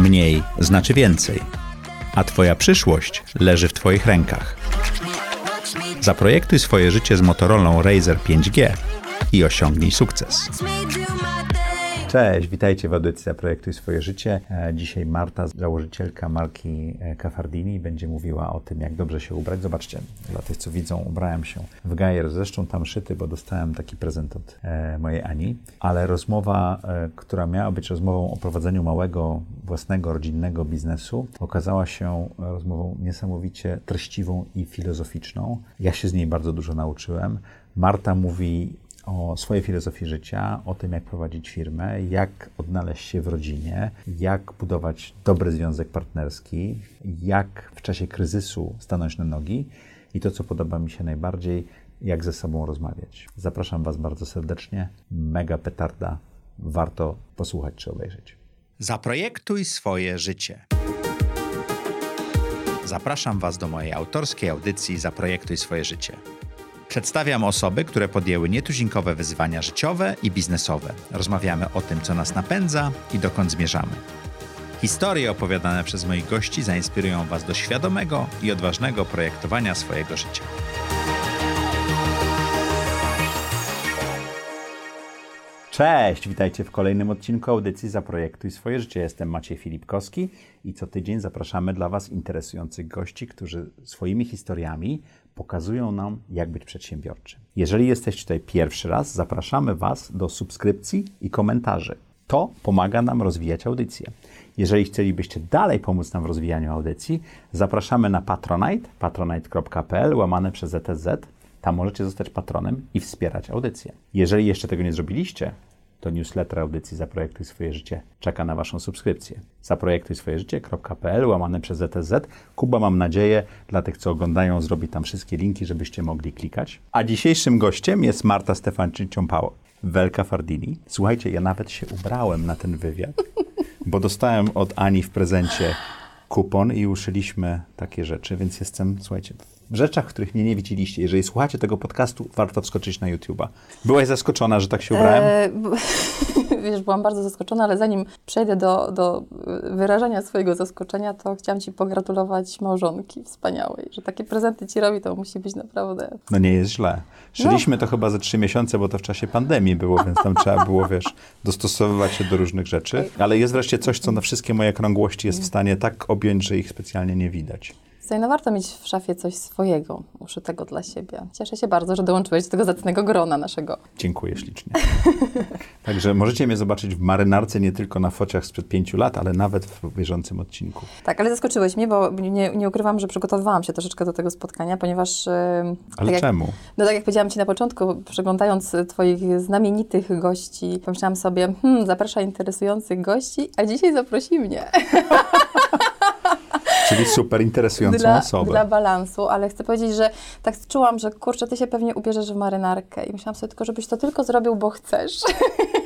Mniej znaczy więcej, a Twoja przyszłość leży w Twoich rękach. Zaprojektuj swoje życie z Motorola Razer 5G i osiągnij sukces. Cześć, witajcie w audycji Zaprojektuj swoje życie. E, Dzisiaj Marta, założycielka marki e, Cafardini, będzie mówiła o tym, jak dobrze się ubrać. Zobaczcie, dla tych, co widzą, ubrałem się w gajer, zresztą tam szyty, bo dostałem taki prezent od e, mojej Ani. Ale rozmowa, która miała być rozmową o prowadzeniu małego, własnego, rodzinnego biznesu, okazała się rozmową niesamowicie treściwą i filozoficzną. Ja się z niej bardzo dużo nauczyłem. Marta mówi o swojej filozofii życia, o tym, jak prowadzić firmę, jak odnaleźć się w rodzinie, jak budować dobry związek partnerski, jak w czasie kryzysu stanąć na nogi i to, co podoba mi się najbardziej, jak ze sobą rozmawiać. Zapraszam Was bardzo serdecznie. Mega petarda. Warto posłuchać czy obejrzeć. Zaprojektuj swoje życie. Zapraszam Was do mojej autorskiej audycji Zaprojektuj swoje życie. Przedstawiam osoby, które podjęły nietuzinkowe wyzwania życiowe i biznesowe. Rozmawiamy o tym, co nas napędza i dokąd zmierzamy. Historie opowiadane przez moich gości zainspirują Was do świadomego i odważnego projektowania swojego życia. Cześć, witajcie w kolejnym odcinku audycji Zaprojektuj swoje życie. Jestem Maciej Filipkowski i co tydzień zapraszamy dla Was interesujących gości, którzy swoimi historiami pokazują nam, jak być przedsiębiorczym. Jeżeli jesteście tutaj pierwszy raz, zapraszamy Was do subskrypcji i komentarzy. To pomaga nam rozwijać audycję. Jeżeli chcielibyście dalej pomóc nam w rozwijaniu audycji, zapraszamy na Patronite, patronite.pl, łamane przez ZTZ. Tam możecie zostać patronem i wspierać audycję. Jeżeli jeszcze tego nie zrobiliście, to newsletter audycji Zaprojektuj swoje życie czeka na Waszą subskrypcję. Zaprojektuj swoje życie.pl łamane przez ZTZ. Kuba, mam nadzieję, dla tych, co oglądają, zrobi tam wszystkie linki, żebyście mogli klikać. A dzisiejszym gościem jest Marta Stefanczyk-Ciąpało, Welka Fardini. Słuchajcie, ja nawet się ubrałem na ten wywiad, bo dostałem od Ani w prezencie kupon i uszyliśmy takie rzeczy, więc jestem, słuchajcie, rzeczach, których mnie nie widzieliście. Jeżeli słuchacie tego podcastu, warto wskoczyć na YouTube'a. Byłaś zaskoczona, że tak się ubrałem? E, wiesz, byłam bardzo zaskoczona, ale zanim przejdę do, do wyrażania swojego zaskoczenia, to chciałam Ci pogratulować małżonki wspaniałej, że takie prezenty Ci robi, to musi być naprawdę... No nie jest źle. Szyliśmy no. to chyba ze trzy miesiące, bo to w czasie pandemii było, więc tam trzeba było, wiesz, dostosowywać się do różnych rzeczy. Ale jest wreszcie coś, co na wszystkie moje krągłości jest w stanie tak objąć, że ich specjalnie nie widać. Słuchaj, no warto mieć w szafie coś swojego, uszytego dla siebie. Cieszę się bardzo, że dołączyłeś do tego zacnego grona naszego. Dziękuję ślicznie. Także możecie mnie zobaczyć w marynarce nie tylko na fociach sprzed pięciu lat, ale nawet w bieżącym odcinku. Tak, ale zaskoczyłeś mnie, bo nie, nie ukrywam, że przygotowywałam się troszeczkę do tego spotkania, ponieważ... Ale tak czemu? Jak, no tak jak powiedziałam Ci na początku, przeglądając Twoich znamienitych gości, pomyślałam sobie, hmm, zaprasza interesujących gości, a dzisiaj zaprosi mnie. Czyli super interesującą dla, osobę. Dla balansu, ale chcę powiedzieć, że tak czułam, że kurczę, ty się pewnie ubierzesz w marynarkę i myślałam sobie tylko, żebyś to tylko zrobił, bo chcesz,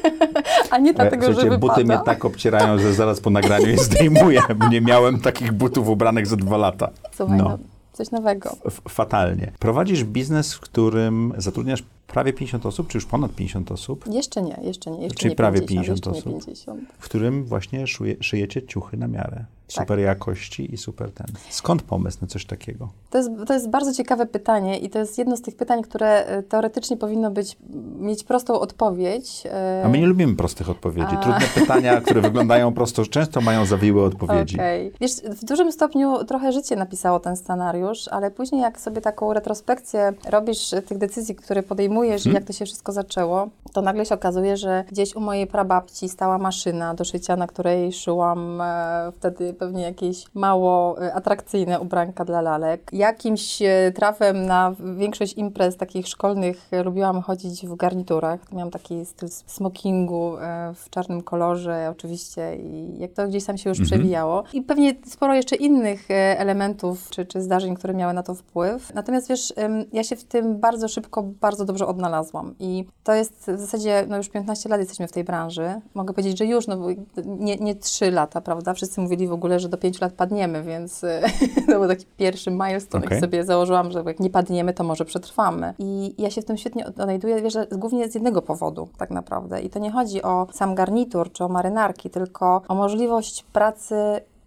a nie dlatego, że wypada. buty mnie tak obcierają, że zaraz po nagraniu je zdejmuję. Nie miałem takich butów ubranych za dwa lata. Słuchaj, no. no coś nowego. F fatalnie. Prowadzisz biznes, w którym zatrudniasz prawie 50 osób, czy już ponad 50 osób? Jeszcze nie, jeszcze nie. Jeszcze Czyli nie prawie 50, 50 osób, 50. w którym właśnie szuje, szyjecie ciuchy na miarę. Super tak. jakości i super ten. Skąd pomysł na coś takiego? To jest, to jest bardzo ciekawe pytanie i to jest jedno z tych pytań, które e, teoretycznie powinno być, mieć prostą odpowiedź. E, A my nie lubimy prostych odpowiedzi. A. Trudne pytania, które wyglądają prosto, często mają zawiłe odpowiedzi. Okay. Wiesz, w dużym stopniu trochę życie napisało ten scenariusz, ale później jak sobie taką retrospekcję robisz tych decyzji, które podejmujesz hmm. i jak to się wszystko zaczęło, to nagle się okazuje, że gdzieś u mojej prababci stała maszyna do szycia, na której szyłam e, wtedy pewnie jakieś mało e, atrakcyjne ubranka dla lalek. Jakimś e, trafem na większość imprez takich szkolnych e, lubiłam chodzić w garniturach. Miałam taki styl smokingu w czarnym kolorze oczywiście i jak to gdzieś tam się już mhm. przewijało. I pewnie sporo jeszcze innych elementów czy, czy zdarzeń, które miały na to wpływ. Natomiast wiesz, ja się w tym bardzo szybko, bardzo dobrze odnalazłam. I to jest w zasadzie, no już 15 lat jesteśmy w tej branży. Mogę powiedzieć, że już, no bo nie, nie 3 lata, prawda? Wszyscy mówili w ogóle, że do 5 lat padniemy, więc to był taki pierwszy milestone, okay. sobie założyłam, że jak nie padniemy, to może przetrwamy. I ja się w tym świetnie odnajduję, wiesz, głównie z jednego powodu tak naprawdę. I to nie chodzi o sam garnitur czy o marynarki, tylko o możliwość pracy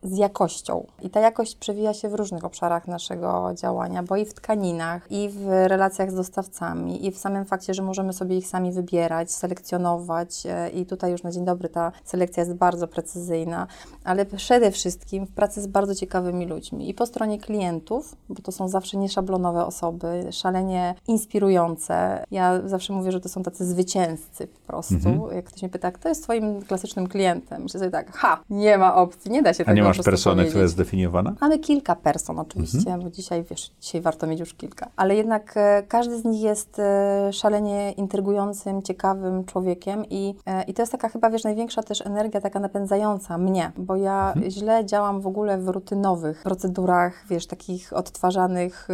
z jakością. I ta jakość przewija się w różnych obszarach naszego działania, bo i w tkaninach, i w relacjach z dostawcami, i w samym fakcie, że możemy sobie ich sami wybierać, selekcjonować. E, I tutaj już na dzień dobry ta selekcja jest bardzo precyzyjna, ale przede wszystkim w pracy z bardzo ciekawymi ludźmi. I po stronie klientów, bo to są zawsze nieszablonowe osoby, szalenie inspirujące. Ja zawsze mówię, że to są tacy zwycięzcy po prostu. Mhm. Jak ktoś mnie pyta, kto jest Twoim klasycznym klientem? Myślę sobie tak, ha, nie ma opcji, nie da się tego masz personę, która jest zdefiniowana? Mamy kilka person oczywiście, mhm. bo dzisiaj, wiesz, dzisiaj warto mieć już kilka. Ale jednak e, każdy z nich jest e, szalenie intrygującym, ciekawym człowiekiem i, e, i to jest taka chyba, wiesz, największa też energia taka napędzająca mnie, bo ja mhm. źle działam w ogóle w rutynowych procedurach, wiesz, takich odtwarzanych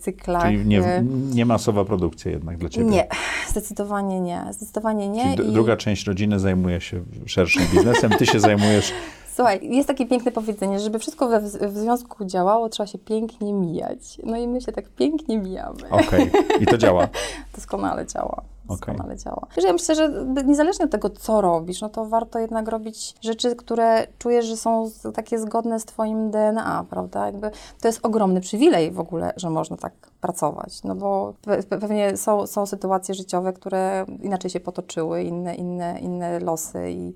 cyklach. Czyli nie, nie masowa produkcja jednak dla Ciebie? Nie, zdecydowanie nie, zdecydowanie nie. I... druga część rodziny zajmuje się szerszym biznesem, Ty się zajmujesz Słuchaj, jest takie piękne powiedzenie, żeby wszystko we, w związku działało, trzeba się pięknie mijać. No i my się tak pięknie mijamy. Okej, okay. i to działa? Doskonale działa. Doskonale okay. działa. Wiesz, ja myślę, że niezależnie od tego, co robisz, no to warto jednak robić rzeczy, które czujesz, że są takie zgodne z Twoim DNA, prawda? Jakby to jest ogromny przywilej w ogóle, że można tak pracować, no bo pewnie są, są sytuacje życiowe, które inaczej się potoczyły, inne, inne, inne losy i,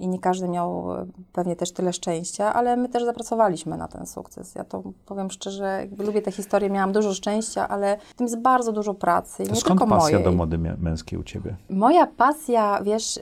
i nie każdy miał pewnie też tyle szczęścia, ale my też zapracowaliśmy na ten sukces. Ja to powiem szczerze, lubię tę historię, miałam dużo szczęścia, ale w tym jest bardzo dużo pracy. Nie skąd tylko pasja mojej. do mody u Ciebie? Moja pasja, wiesz, y,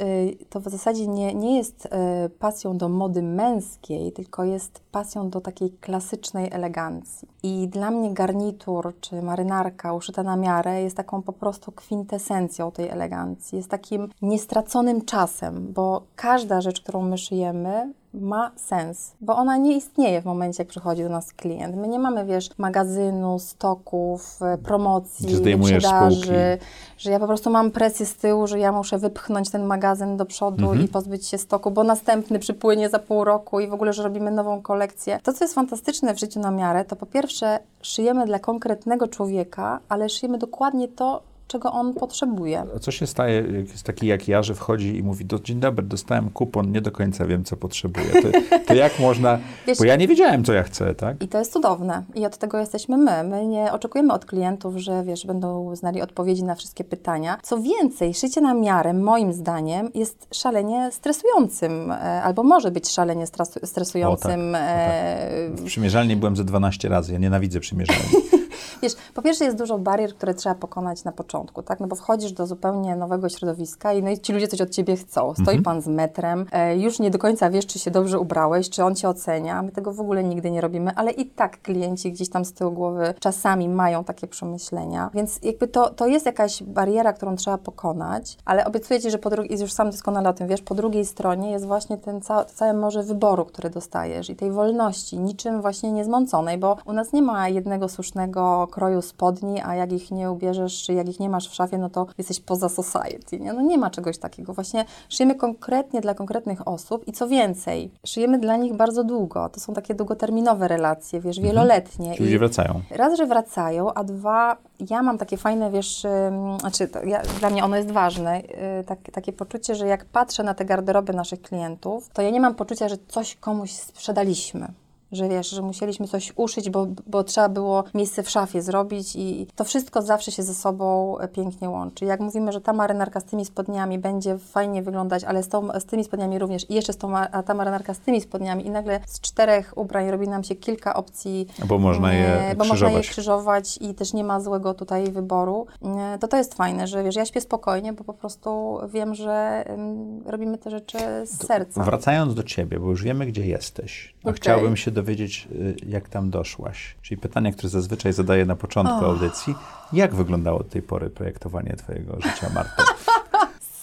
to w zasadzie nie, nie jest y, pasją do mody męskiej, tylko jest pasją do takiej klasycznej elegancji. I dla mnie garnitur czy marynarka uszyta na miarę jest taką po prostu kwintesencją tej elegancji. Jest takim niestraconym czasem, bo każda rzecz, którą my szyjemy, ma sens, bo ona nie istnieje w momencie, jak przychodzi do nas klient. My nie mamy, wiesz, magazynu, stoków, e, promocji, sprzedaży, że ja po prostu mam presję z tyłu, że ja muszę wypchnąć ten magazyn do przodu mhm. i pozbyć się stoku, bo następny przypłynie za pół roku i w ogóle, że robimy nową kolekcję. To, co jest fantastyczne w życiu na miarę, to po pierwsze szyjemy dla konkretnego człowieka, ale szyjemy dokładnie to, czego on potrzebuje. A co się staje, jak jest taki jak ja, że wchodzi i mówi, do, dzień dobry, dostałem kupon, nie do końca wiem, co potrzebuję. To, to jak można, Wiesz, bo ja nie wiedziałem, co ja chcę, tak? I to jest cudowne. I od tego jesteśmy my. My nie oczekujemy od klientów, że wiesz, będą znali odpowiedzi na wszystkie pytania. Co więcej, szycie na miarę, moim zdaniem, jest szalenie stresującym, e, albo może być szalenie stresującym. O, tak. o, tak. W przymierzalni byłem ze 12 razy, ja nienawidzę przymierzalni. Wiesz, po pierwsze jest dużo barier, które trzeba pokonać na początku, tak? No bo wchodzisz do zupełnie nowego środowiska i, no i ci ludzie coś od ciebie chcą. Stoi mhm. pan z metrem, e, już nie do końca wiesz, czy się dobrze ubrałeś, czy on cię ocenia. My tego w ogóle nigdy nie robimy, ale i tak klienci gdzieś tam z tyłu głowy czasami mają takie przemyślenia. Więc jakby to, to jest jakaś bariera, którą trzeba pokonać, ale obiecuję ci, że po drugiej, już sam doskonale o tym wiesz, po drugiej stronie jest właśnie ten ca całe morze wyboru, który dostajesz i tej wolności, niczym właśnie niezmąconej, bo u nas nie ma jednego słusznego kroju spodni, a jak ich nie ubierzesz, czy jak ich nie masz w szafie, no to jesteś poza society, nie? No nie ma czegoś takiego. Właśnie szyjemy konkretnie dla konkretnych osób i co więcej, szyjemy dla nich bardzo długo. To są takie długoterminowe relacje, wiesz, mhm. wieloletnie. Czyli I wracają. Raz, że wracają, a dwa, ja mam takie fajne, wiesz, yy, znaczy ja, dla mnie ono jest ważne, yy, tak, takie poczucie, że jak patrzę na te garderoby naszych klientów, to ja nie mam poczucia, że coś komuś sprzedaliśmy że wiesz, że musieliśmy coś uszyć, bo, bo trzeba było miejsce w szafie zrobić i to wszystko zawsze się ze sobą pięknie łączy. Jak mówimy, że ta marynarka z tymi spodniami będzie fajnie wyglądać, ale z, tą, z tymi spodniami również i jeszcze z tą, a ta marynarka z tymi spodniami i nagle z czterech ubrań robi nam się kilka opcji. Bo można je bo krzyżować. można je krzyżować i też nie ma złego tutaj wyboru. To to jest fajne, że wiesz, ja śpię spokojnie, bo po prostu wiem, że robimy te rzeczy z serca. Wracając do Ciebie, bo już wiemy, gdzie jesteś, a okay. chciałbym się dowiedzieć, y, jak tam doszłaś. Czyli pytanie, które zazwyczaj zadaję na początku oh. audycji. Jak wyglądało do tej pory projektowanie Twojego życia, Marta?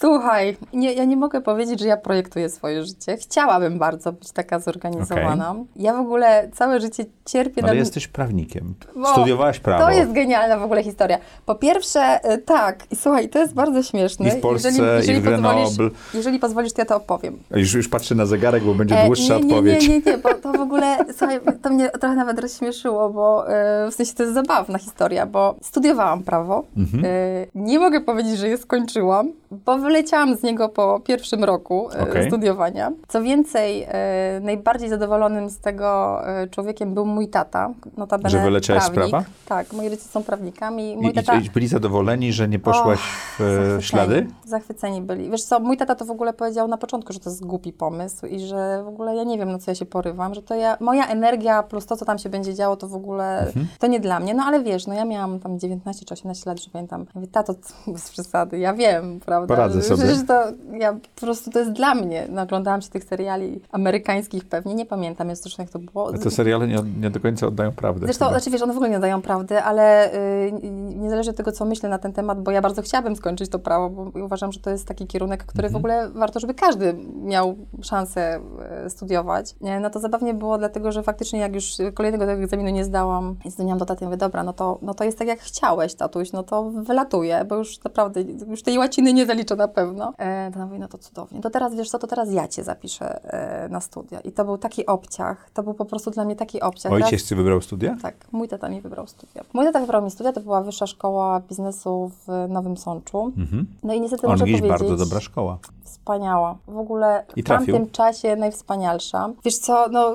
Słuchaj, nie, ja nie mogę powiedzieć, że ja projektuję swoje życie. Chciałabym bardzo być taka zorganizowana. Ja w ogóle całe życie cierpię Ale na... jesteś prawnikiem. Bo Studiowałaś prawo. To jest genialna w ogóle historia. Po pierwsze, y, tak, i słuchaj, to jest bardzo śmieszne. I w Polsce, jeżeli, jeżeli i w Grenoble. pozwolisz, jeżeli pozwolisz, to ja to opowiem. Już, już patrzę na zegarek, bo będzie E, dłuższa nie, nie, odpowiedź. Nie, nie, nie, bo to w ogóle, słuchaj, to mnie trochę nawet rozśmieszyło, bo e, w sensie to jest zabawna historia, bo studiowałam prawo. Mhm. E, nie mogę powiedzieć, że je skończyłam, bo wyleciałam z niego po pierwszym roku e, Okej. studiowania. Co więcej, e, najbardziej zadowolonym z tego e, człowiekiem był mój tata, notabene Że wyleciałaś z prawnik. prawa? Tak, moi rodzice są prawnikami. I, Mój tata... i, I byli zadowoleni, że nie poszłaś w e, Zachwyceni, ślady? Zachwyceni byli. Wiesz co, mój tata to w ogóle powiedział na początku, że to jest głupi pomysł i że w ogóle ja nie wiem, na co ja się porywam, że to ja, moja energia plus to, co tam się będzie działo, to w ogóle, Mhm. to nie dla mnie. No ale wiesz, no ja miałam tam 19 czy 18 lat, że pamiętam. Ja mówię, tato, bez przesady, ja wiem, prawda? Poradzę że, sobie. Przecież to, ja po prostu, to jest dla mnie. Naglądałam się tych seriali amerykańskich pewnie, nie pamiętam jest zresztą jak to było. Te seriale nie, nie do końca oddają prawdę. Zresztą, chyba. znaczy wiesz, one w ogóle nie dają prawdy, ale y, niezależnie od tego, co myślę na ten temat, bo ja bardzo chciałabym skończyć to prawo, bo uważam, że to jest taki kierunek, który Mhm. w ogóle warto, żeby każdy miał szansę y, studiować. Nie, No to zabawnie było, dlatego że faktycznie jak już kolejnego tego egzaminu nie zdałam i dzwoniłam do taty i mówię, dobra, no to, no to jest tak jak chciałeś, tatuś, no to wylatuję, bo już naprawdę, już tej łaciny nie zaliczę na pewno. E, to ona mówi, no to cudownie. To teraz, wiesz co, to teraz ja cię zapiszę e, na studia. I to był taki obciach, to był po prostu dla mnie taki obciach. Ojciec ci wybrał studia? tak, mój tata mi wybrał studia. Mój tata wybrał mi studia, to była Wyższa Szkoła Biznesu w Nowym Sączu. Mhm. No i niestety On muszę powiedzieć... bardzo dobra szkoła. Wspaniała. W ogóle I w tamtym czasie najwspanialsza. Wiesz co, no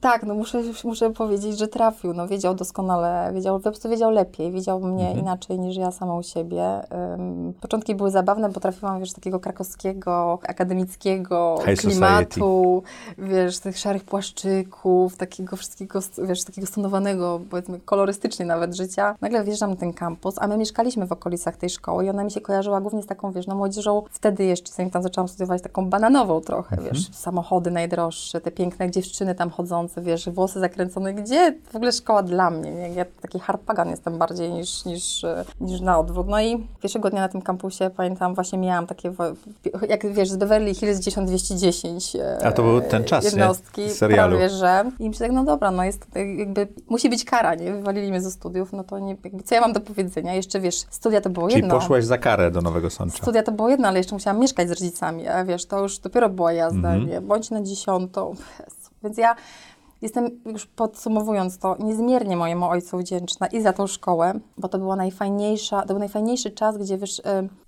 tak, no muszę, muszę powiedzieć, że trafił. No wiedział doskonale, wiedział, po prostu wiedział lepiej, widział mnie Mhm. inaczej niż ja samą siebie. Ym, początki były zabawne, bo trafiłam, wiesz, takiego krakowskiego, akademickiego High klimatu, wiesz, tych szarych płaszczyków, takiego wszystkiego, wiesz, takiego stonowanego, powiedzmy, kolorystycznie nawet życia. Nagle wjeżdżam na ten kampus, a my mieszkaliśmy w okolicach tej szkoły i ona mi się kojarzyła głównie z taką, wiesz, no młodzieżą wtedy jeszcze, zanim tam zaczęłam studiować, taką bananową trochę, wiesz, samochody najdroższe, te piękne dziewczyny tam chodzące, wiesz, włosy zakręcone, gdzie w ogóle szkoła dla mnie, nie? Ja taki harpagan jestem bardziej niż, niż, e, niż na odwrót. No i pierwszego dnia na tym kampusie, pamiętam, właśnie miałam takie, jak wiesz, z Beverly Hills 10210 e, A to był ten czas, nie? jednostki, Z serialu. prawie, że. I myślę, tak, no dobra, no jest jakby, musi być kara, nie? Wywalili mnie ze studiów, no to nie, jakby, co ja mam do powiedzenia? Jeszcze, wiesz, studia to było Czyli jedno. poszłaś za karę do Nowego Sącza. Studia to było jedno, ale jeszcze musiałam mieszkać z rodzicami, a wiesz, to już dopiero była jazda, Mhm. nie? Bądź na dziesiątą. Więc ja jestem, już podsumowując to, niezmiernie mojemu ojcu wdzięczna i za tą szkołę, bo to była najfajniejsza, to był najfajniejszy czas, gdzie wiesz, y,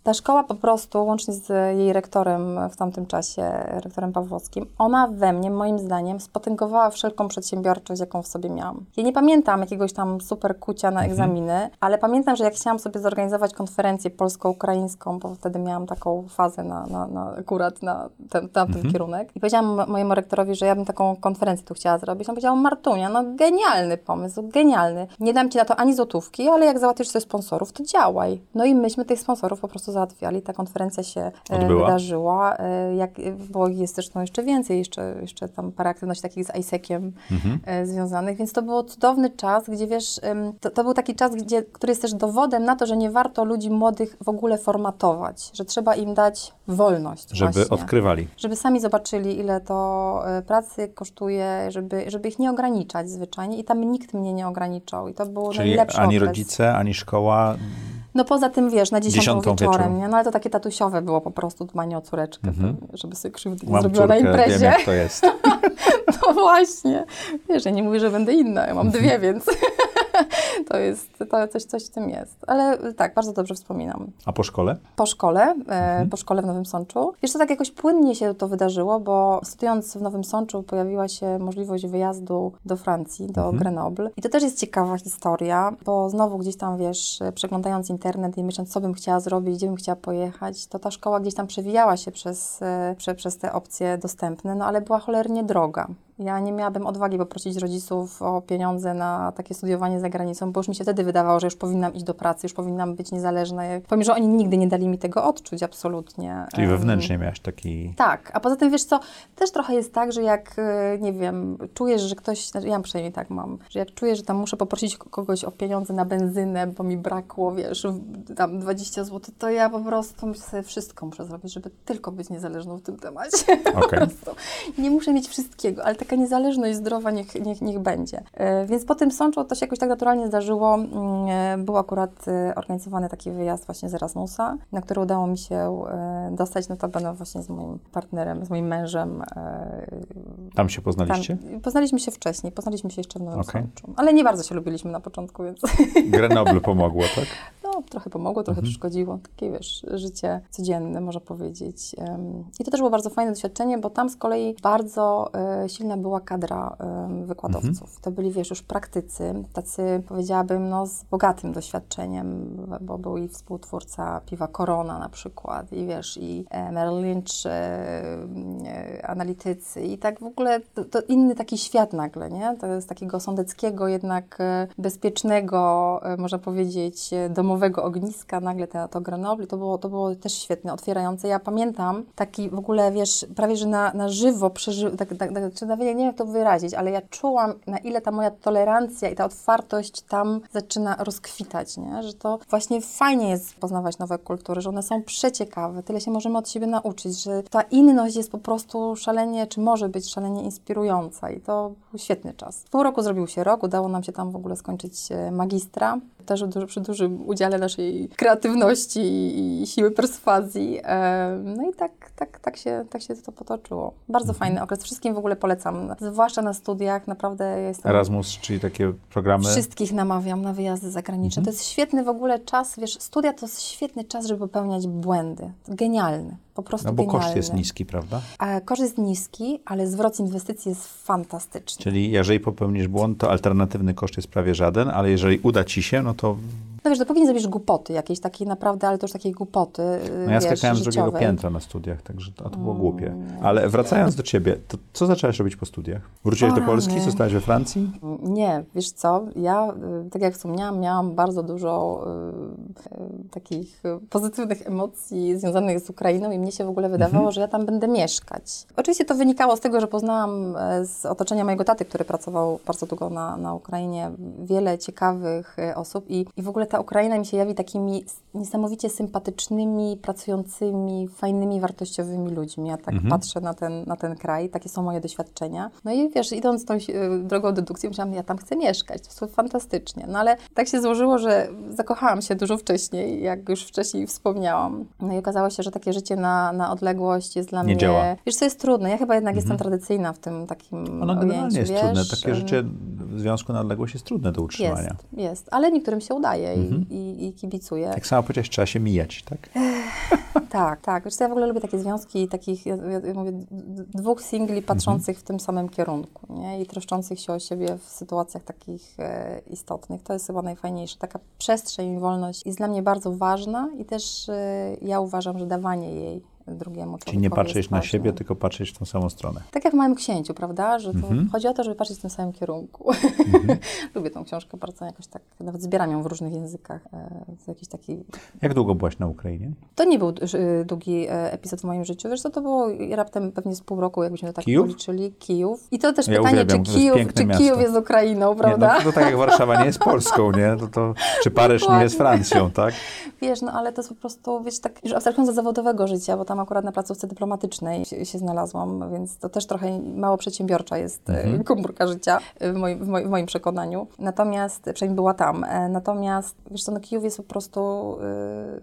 ta szkoła po prostu, łącznie z jej rektorem w tamtym czasie, rektorem Pawłowskim, ona we mnie, moim zdaniem, spotęgowała wszelką przedsiębiorczość, jaką w sobie miałam. Ja nie pamiętam jakiegoś tam super kucia na egzaminy, ale pamiętam, że jak chciałam sobie zorganizować konferencję polsko-ukraińską, bo wtedy miałam taką fazę na, na, na akurat na ten, tamten kierunek i powiedziałam mo- mojemu rektorowi, że ja bym taką konferencję tu chciała zrobić. On powiedział, Martunia, no genialny pomysł, genialny. Nie dam Ci na to ani złotówki, ale jak załatwisz sobie sponsorów, to działaj. No i myśmy tych sponsorów po prostu załatwiali. Ta konferencja się e, Odbyła? wydarzyła. E, Jak, bo jest zresztą jeszcze więcej, jeszcze, jeszcze tam parę aktywności takich z ISEC-iem Mhm. e, związanych, więc to był cudowny czas, gdzie wiesz, to, to był taki czas, gdzie, który jest też dowodem na to, że nie warto ludzi młodych w ogóle formatować, że trzeba im dać wolność Żeby właśnie. odkrywali. Żeby sami zobaczyli, ile to pracy kosztuje, żeby, żeby ich nie ograniczać zwyczajnie. I tam nikt mnie nie ograniczał. I to był Czyli najlepszy ani okres. rodzice, ani szkoła. No poza tym, wiesz, na dziesiątą, Dziesiątą wieczorem, nie? No ale to takie tatusiowe było po prostu dbanie o córeczkę, to, żeby sobie krzywdy nie Mam zrobiła na córkę, wiem imprezie. jak to jest. No właśnie. Wiesz, ja nie mówię, że będę inna, ja mam dwie, więc to jest, to coś, coś w tym jest. Ale tak, bardzo dobrze wspominam. A po szkole? Po szkole, e, po szkole w Nowym Sączu. Wiesz, to tak jakoś płynnie się to wydarzyło, bo studiując w Nowym Sączu pojawiła się możliwość wyjazdu do Francji, do Grenoble. I to też jest ciekawa historia, bo znowu gdzieś tam, wiesz, przeglądając internet i myśląc, co bym chciała zrobić, gdzie bym chciała pojechać, to ta szkoła gdzieś tam przewijała się przez, e, prze, przez te opcje dostępne, no ale była cholernie droga. Ja nie miałabym odwagi poprosić rodziców o pieniądze na takie studiowanie za granicą, bo już mi się wtedy wydawało, że już powinnam iść do pracy, już powinnam być niezależna. Powiem, że oni nigdy nie dali mi tego odczuć, absolutnie. Czyli wewnętrznie miałaś taki... Tak, a poza tym, wiesz co, też trochę jest tak, że jak, e, nie wiem, czujesz, że ktoś, znaczy ja przynajmniej tak mam, że jak czuję, że tam muszę poprosić kogoś o pieniądze na benzynę, bo mi brakło, wiesz, tam 20 zł, to ja po prostu sobie wszystko muszę zrobić, żeby tylko być niezależną w tym temacie. Okay. nie muszę mieć wszystkiego, ale taka niezależność zdrowa niech, niech, niech będzie. E, więc po tym sączu to się jakoś tak naturalnie zdarzyło. Mm, e, był akurat e, organizowany taki wyjazd właśnie z Erasmusa, na który udało mi się dostać notabene właśnie z moim partnerem, z moim mężem. Tam się poznaliście? Tam, poznaliśmy się wcześniej, poznaliśmy się jeszcze w Nowym okay. Sączu. Ale nie bardzo się lubiliśmy na początku, więc... Grenoble pomogło, tak? No, trochę pomogło, trochę mhm. przeszkodziło. Takie, wiesz, życie codzienne, można powiedzieć. I to też było bardzo fajne doświadczenie, bo tam z kolei bardzo e, silna była kadra wykładowców. Mhm. To byli, wiesz, już praktycy, tacy, powiedziałabym, no, z bogatym doświadczeniem, bo był i współtwórca piwa Corona na przykład, i wiesz, i e, Merrill Lynch, e, analitycy, i tak w ogóle to, to inny taki świat nagle, nie? To jest takiego sądeckiego, jednak bezpiecznego, można powiedzieć, domowego ogniska, nagle to, to Grenoble, to było, to było też świetne, otwierające. Ja pamiętam taki w ogóle, wiesz, prawie, że na, na żywo przeżył, tak, tak, tak, czy nawet nie wiem jak to wyrazić, ale ja czułam, na ile ta moja tolerancja i ta otwartość tam zaczyna rozkwitać, nie? że to właśnie fajnie jest poznawać nowe kultury, że one są przeciekawe, tyle się możemy od siebie nauczyć, że ta inność jest po prostu szalenie, czy może być szalenie inspirująca i to był świetny czas. Pół roku zrobił się rok, udało nam się tam w ogóle skończyć e, magistra, też przy dużym udziale naszej kreatywności i siły perswazji. E, no i tak, tak, tak, się, tak się to potoczyło. Bardzo mhm. fajny okres. Wszystkim w ogóle polecam, zwłaszcza na studiach. Naprawdę jestem... Erasmus, czyli takie programy? Wszystkich namawiam na wyjazdy zagraniczne. Mhm. To jest świetny w ogóle czas, wiesz, studia to jest świetny czas, żeby popełniać błędy. Genialny. Po prostu No bo genialny. koszt jest niski, prawda? A koszt jest niski, ale zwrot inwestycji jest fantastyczny. Czyli jeżeli popełnisz błąd, to alternatywny koszt jest prawie żaden, ale jeżeli uda ci się, no to no wiesz, dopóki nie zrobisz głupoty jakiejś takiej naprawdę, ale to już takiej głupoty No ja wiesz, skakałem z drugiego piętra na studiach, także to, to było mm, głupie. Ale wracając do ciebie, to co zaczęłaś robić po studiach? Wróciłeś do Polski? Zostałaś we Francji? Nie, wiesz co, ja, y, tak jak wspomniałam, miałam bardzo dużo y, y, takich pozytywnych emocji związanych z Ukrainą i mnie się w ogóle wydawało, mhm. że ja tam będę mieszkać. Oczywiście to wynikało z tego, że poznałam e, z otoczenia mojego taty, który pracował bardzo długo na, na Ukrainie, wiele ciekawych e, osób i, i w ogóle ta ta Ukraina mi się jawi takimi niesamowicie sympatycznymi, pracującymi, fajnymi, wartościowymi ludźmi. Ja tak mhm. patrzę na ten, na ten kraj, takie są moje doświadczenia. No i wiesz, idąc tą drogą dedukcji, myślałam, ja tam chcę mieszkać, to jest fantastycznie. No ale tak się złożyło, że zakochałam się dużo wcześniej, jak już wcześniej wspomniałam. No i okazało się, że takie życie na, na odległość jest dla Nie mnie... działa. Wiesz, co jest trudne? Ja chyba jednak mhm. jestem tradycyjna w tym takim Ono generalnie jest wiesz? trudne. Takie życie w związku na odległość jest trudne do utrzymania. Jest, jest. ale niektórym się udaje mhm. i, i kibicuję. Tak samo powiedziałeś, trzeba się mijać, tak? tak, tak. Wiesz, ja w ogóle lubię takie związki takich, ja, ja mówię, dwóch singli patrzących mhm. w tym samym kierunku, nie? I troszczących się o siebie w sytuacjach takich e, istotnych. To jest chyba najfajniejsze. Taka przestrzeń i wolność jest dla mnie bardzo ważna i też e, ja uważam, że dawanie jej drugiemu Czyli nie patrzeć na siebie, tylko patrzeć w tą samą stronę. Tak jak w Małym Księciu, prawda? Że mhm. chodzi o to, żeby patrzeć w tym samym kierunku. Mhm. Lubię tą książkę bardzo jakoś tak, nawet zbieram ją w różnych językach. E, jakiś taki... Jak długo byłaś na Ukrainie? To nie był długi e, epizod w moim życiu. Wiesz co, to było raptem pewnie z pół roku, jakbyśmy to tak Kijów? policzyli. Kijów. I to też ja pytanie, uwielbiam, czy, Kijów, czy Kijów jest Ukrainą, prawda? Nie, no, to tak jak Warszawa nie jest Polską, nie? To, to, czy Paryż nie jest Francją, tak? Wiesz, no ale to jest po prostu, wiesz, tak już abstrahując od zawodowego życia, bo tam akurat na placówce dyplomatycznej się, znalazłam, więc to też trochę mało przedsiębiorcza jest e, mhm. komórka życia w moim, w, moim, w moim, przekonaniu. Natomiast, przynajmniej była tam, e, natomiast wiesz co, no Kijów jest po prostu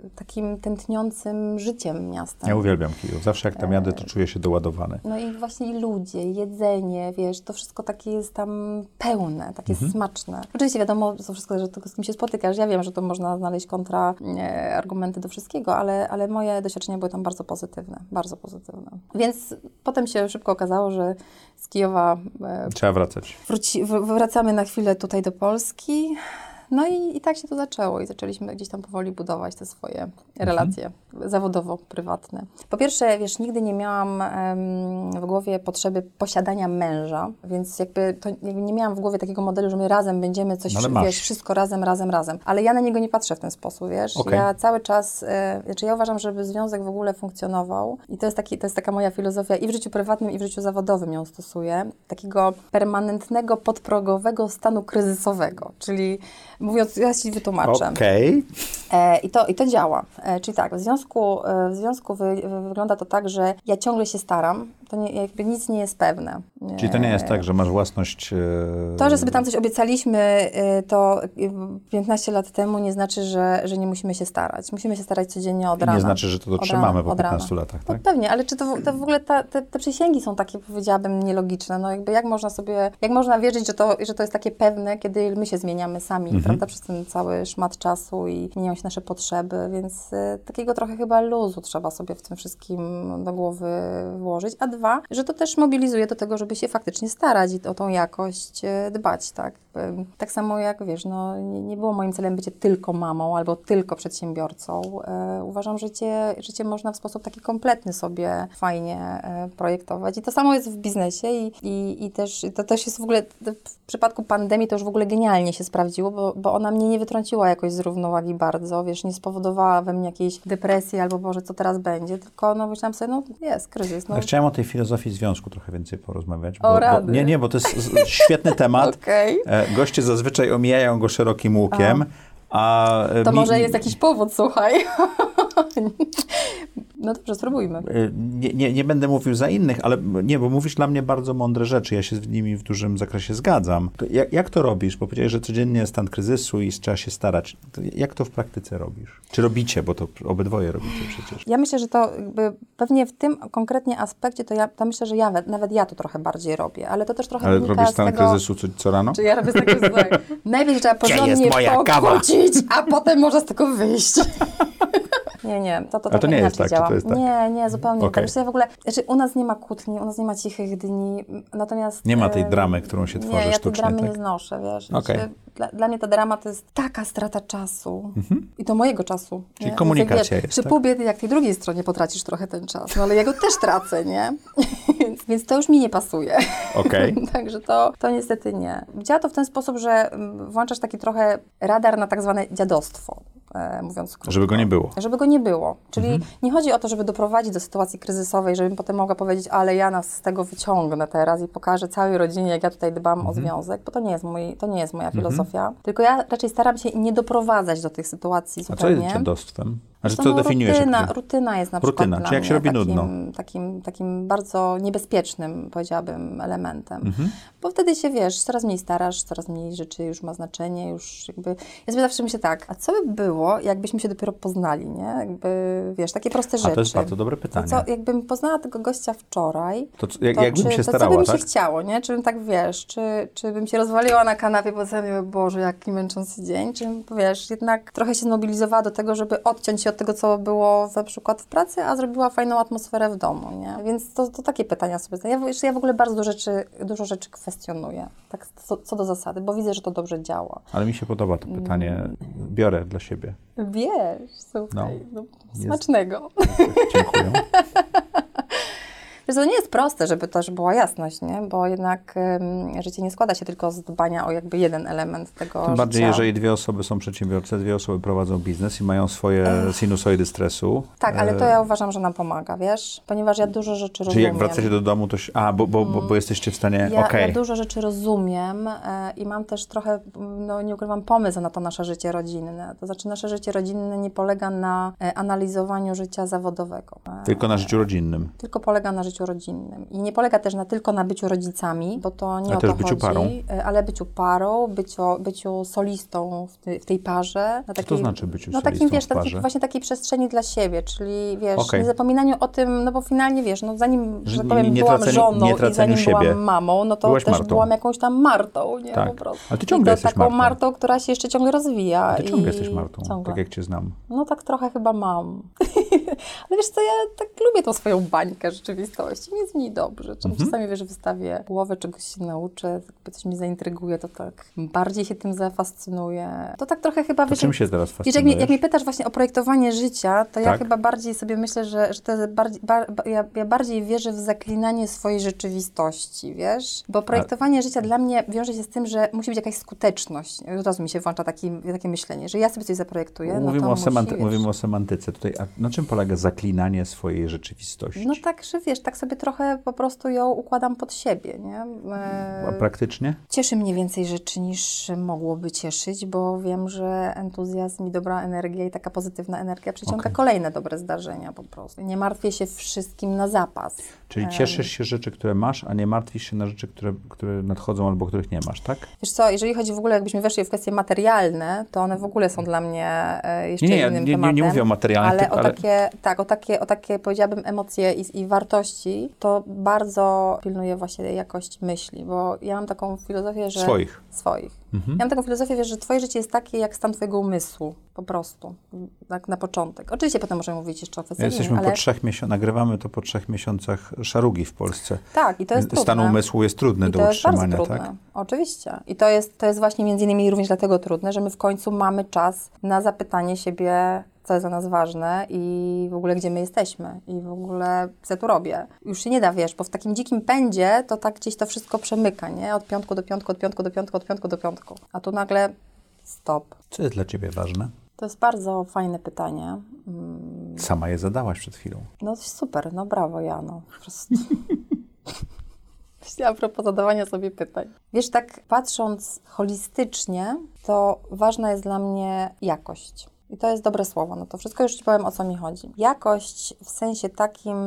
y, takim tętniącym życiem miasta. Ja uwielbiam Kijów. Zawsze jak tam jadę, to czuję się doładowany. No i właśnie i ludzie, jedzenie, wiesz, to wszystko takie jest tam pełne, takie mhm. smaczne. Oczywiście wiadomo, to wszystko, że z kim się spotykasz. Ja wiem, że to można znaleźć kontra argumenty do wszystkiego, ale, ale moje doświadczenia były tam bardzo pozytywne, bardzo pozytywne. Więc potem się szybko okazało, że z Kijowa... E, Trzeba wracać. Wróci, wracamy na chwilę tutaj do Polski. No i, i tak się to zaczęło i zaczęliśmy gdzieś tam powoli budować te swoje relacje zawodowo-prywatne. Po pierwsze, wiesz, nigdy nie miałam w głowie potrzeby posiadania męża, więc jakby, to, jakby nie miałam w głowie takiego modelu, że my razem będziemy coś, No wiesz, wszystko razem, razem, razem. Ale ja na niego nie patrzę w ten sposób, wiesz. Okej. Ja cały czas, e, znaczy ja uważam, żeby związek w ogóle funkcjonował i to jest, taki, to jest taka moja filozofia i w życiu prywatnym, i w życiu zawodowym ją stosuję, takiego permanentnego, podprogowego stanu kryzysowego, czyli mówiąc, ja ci wytłumaczę. Okej. E, I, to, I to działa. E, czyli tak, w związku, e, w związku wy, wy, wygląda to tak, że ja ciągle się staram, to nie, jakby nic nie jest pewne. Czyli to nie jest tak, że masz własność... e, To, że sobie tam coś obiecaliśmy, to y, 15 lat temu nie znaczy, że, że nie musimy się starać. Musimy się starać codziennie od I rana. nie znaczy, że to dotrzymamy rana, po od rana. 15 latach, No tak? pewnie, ale czy to, w- to w ogóle ta, te, te przysięgi są takie, powiedziałabym, nielogiczne. No jakby jak można sobie, jak można wierzyć, że to, że to jest takie pewne, kiedy my się zmieniamy sami, Mhm. Prawda, przez ten cały szmat czasu i zmieniają się nasze potrzeby, więc y, takiego trochę chyba luzu trzeba sobie w tym wszystkim do głowy włożyć. A dwa, że to też mobilizuje do tego, żeby się faktycznie starać i o tą jakość y, dbać, tak. Jakby Tak samo jak, wiesz, no nie, było moim celem bycie tylko mamą albo tylko przedsiębiorcą. E, uważam, że życie, życie można w sposób taki kompletny sobie fajnie projektować. I to samo jest w biznesie i, i, i też, to też jest w ogóle, w przypadku pandemii to już w ogóle genialnie się sprawdziło, bo, bo ona mnie nie wytrąciła jakoś z równowagi bardzo, wiesz, nie spowodowała we mnie jakiejś depresji albo Boże, co teraz będzie, tylko no myślałam sobie, no jest kryzys, no Ja chciałem o tej filozofii związku trochę więcej porozmawiać. O, Bo, bo, rady. nie, nie, bo to jest świetny temat. okej. E, Goście zazwyczaj omijają go szerokim łukiem, a... e, To mi- może jest jakiś powód, słuchaj. No dobrze, spróbujmy. E, Nie, nie, nie będę mówił za innych, ale nie, bo mówisz dla mnie bardzo mądre rzeczy. Ja się z nimi w dużym zakresie zgadzam. Jak, jak to robisz? Bo powiedziałeś, że codziennie jest stan kryzysu i trzeba się starać. Jak to w praktyce robisz? Czy robicie, bo to obydwoje robicie przecież. Ja myślę, że to jakby pewnie w tym konkretnie aspekcie, to ja to myślę, że ja, we- nawet ja to trochę bardziej robię, ale to też trochę Ale robisz stan tego... kryzysu co, co rano? Czy ja robię tego tak. Najpierw trzeba porządnie moja kawa? pokłócić, a potem można z tego wyjść. Nie, nie, to, to, to trochę nie jest tak, działa. to jest tak? Nie, nie, zupełnie nie Okej. tak. Wiesz ja w ogóle, znaczy u nas nie ma kłótni, u nas nie ma cichych dni, natomiast... Nie ma tej dramy, którą się tworzy Nie, ja tej sztucznie, dramy tak? nie znoszę, wiesz. Okej. Znaczy, dla, dla mnie ta drama to jest taka strata czasu. I to mojego czasu. Mhm. Czyli nie? komunikacja Więc jak, jest, wiesz, Przy tak? pół biedy, jak tej drugiej stronie potracisz trochę ten czas, no ale ja go też tracę, nie? Więc- to już mi nie pasuje. Okej. Także to, to niestety nie. Działa to w ten sposób, że mm, włączasz taki trochę radar na tak zwane dziadostwo, mówiąc krótko. Żeby go nie było. Żeby go nie było. Czyli Mhm. nie chodzi o to, żeby doprowadzić do sytuacji kryzysowej, żebym potem mogła powiedzieć, ale ja nas z tego wyciągnę teraz i pokażę całej rodzinie, jak ja tutaj dbam Mhm. o związek, bo to nie jest, mój, to nie jest moja filozofia. Tylko ja raczej staram się nie doprowadzać do tych sytuacji A co zupełnie. jest dziadostwem? Znaczy, co no, definiujesz? rutyna, rutyna jest na Rutyna, przykład czyli dla jak się robi takim, nudno. Takim, takim bardzo niebezpiecznym, powiedziałabym, elementem. Mhm. Bo wtedy się, wiesz, coraz mniej starasz, coraz mniej rzeczy już ma znaczenie, już jakby... Ja sobie zawsze myślę tak, a co by było, jakbyśmy się dopiero poznali, nie? Jakby, wiesz, takie proste A rzeczy. to jest bardzo dobre pytanie. Co, jakbym poznała tego gościa wczoraj, To, co- jak, to jakbym czy, się to co starała, by mi tak? się chciało, nie? Czy bym tak, wiesz, czy, czy bym się rozwaliła na kanapie, bo sobie Boże, jaki męczący dzień, czy bym, wiesz, jednak trochę się zmobilizowała do tego, żeby odciąć się od tego, co było na przykład w pracy, a zrobiła fajną atmosferę w domu, nie? Więc to, to takie pytania sobie zadaję. Ja, jeszcze ja w ogóle bardzo dużo rzeczy, dużo rzeczy kwestionuję, tak co, co do zasady, bo widzę, że to dobrze działa. Ale mi się podoba to pytanie. Biorę dla siebie. Wiesz, słuchaj, no. Jest. smacznego. Dziękuję. Wiesz, to nie jest proste, żeby też była jasność, nie? Bo jednak ym, życie nie składa się tylko z dbania o jakby jeden element tego Tym bardziej, życia. jeżeli dwie osoby są przedsiębiorcy, dwie osoby prowadzą biznes i mają swoje sinusoidy stresu. Tak, ale to e, ja uważam, że nam pomaga, wiesz? Ponieważ ja dużo rzeczy Czyli rozumiem. jak wracacie do domu, to się, A, bo, bo, bo, bo jesteście w stanie. Mm. Ja, Okej. ja dużo rzeczy rozumiem e, i mam też trochę, no nie ukrywam, pomysł na to nasze życie rodzinne. To znaczy nasze życie rodzinne nie polega na e, analizowaniu życia zawodowego. E, Tylko na życiu rodzinnym. tylko polega na życiu rodzinnym. I nie polega też na, tylko na byciu rodzicami, bo to nie Ale o to byciu chodzi, parą. e, ale byciu parą, byciu, byciu solistą w, ty, w tej parze. Na to znaczy byciu no, takim, solistą wiesz, w parze? takiej, właśnie takiej przestrzeni dla siebie, czyli wiesz, Okej. nie zapominaniu o tym, no bo finalnie wiesz, no zanim, Że tak nie- powiem, nie byłam traceniu- żoną nie i zanim siebie. byłam mamą, no to Byłaś też Martą. byłam jakąś tam Martą, nie? Tak. Po prostu. Ale ty ciągle I to jesteś taką Martą. Martą, która się jeszcze ciągle rozwija. Ty ciągle i jesteś Martą, Ciągle. tak jak cię znam. No tak trochę chyba mam. Ale wiesz co, ja tak lubię tą swoją bańkę rzeczywistą. Całości mi jest dobrze. Czym Mhm. Czasami, wiesz, wystawię głowę, czegoś się nauczę, coś mnie zaintryguje, to tak bardziej się tym zafascynuję. To tak trochę chyba, To wiesz, czym się teraz Wiesz, jak, mnie, jak fascynujesz? mnie pytasz właśnie o projektowanie życia, to ja Tak. chyba bardziej sobie myślę, że, że to jest bardziej, bar, ba- ja, ja bardziej wierzę w zaklinanie swojej rzeczywistości, wiesz? Bo projektowanie życia dla mnie wiąże się z tym, że musi być jakaś skuteczność. Od razu mi się włącza taki, takie myślenie, że ja sobie coś zaprojektuję, no Mówimy, to o musi, mówimy o semantyce tutaj. A na czym polega zaklinanie swojej rzeczywistości? No tak, że wiesz, tak sobie trochę po prostu ją układam pod siebie, nie? E, A praktycznie? Cieszy mnie więcej rzeczy niż mogłoby cieszyć, bo wiem, że entuzjazm i dobra energia i taka pozytywna energia przyciąga Okej. kolejne dobre zdarzenia po prostu. Nie martwię się wszystkim na zapas. Czyli cieszysz się rzeczy, które masz, a nie martwisz się na rzeczy, które, które nadchodzą albo których nie masz, tak? Wiesz co, jeżeli chodzi w ogóle, jakbyśmy weszli w kwestie materialne, to one w ogóle są dla mnie e, jeszcze Nie, nie, innym nie- nie- nie tematem. mówię o materialnych, ale tylko- o ale- takie, tak, o takie, o takie powiedziałabym emocje i, i wartości, to bardzo pilnuję właśnie jakość myśli, bo ja mam taką filozofię, że... Swoich. Swoich. Mhm. Ja mam taką filozofię, wiesz, że twoje życie jest takie, jak stan twojego umysłu, po prostu, tak na początek. Oczywiście potem możemy mówić jeszcze o kwestiach Jesteśmy ale po trzech miesiącach, nagrywamy to po trzech miesiącach szarugi w Polsce. tak, i to jest Stan trudne. umysłu jest trudny I do to utrzymania, tak? oczywiście. I to jest, to jest właśnie między innymi również dlatego trudne, że my w końcu mamy czas na zapytanie siebie, co jest dla nas ważne i w ogóle gdzie my jesteśmy i w ogóle co ja tu robię. Już się nie da, wiesz, bo w takim dzikim pędzie to tak gdzieś to wszystko przemyka, nie? Od piątku do piątku, od piątku do piątku, od piątku do piątku. A tu nagle stop. Co jest dla ciebie ważne? To jest bardzo fajne pytanie. Mm, Sama je zadałaś przed chwilą. No super, no brawo Jano. Po prostu. Właśnie a propos zadawania sobie pytań. Wiesz, tak patrząc holistycznie, to ważna jest dla mnie jakość. I to jest dobre słowo, no to wszystko już Ci powiem, o co mi chodzi. Jakość w sensie takim,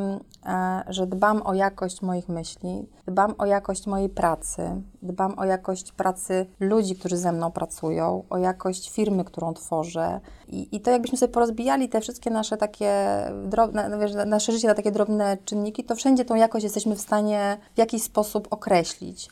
e, że dbam o jakość moich myśli, dbam o jakość mojej pracy, dbam o jakość pracy ludzi, którzy ze mną pracują, o jakość firmy, którą tworzę. I, i to jakbyśmy sobie porozbijali te wszystkie nasze takie drobne, no wiesz, nasze życie na takie drobne czynniki, to wszędzie tą jakość jesteśmy w stanie w jakiś sposób określić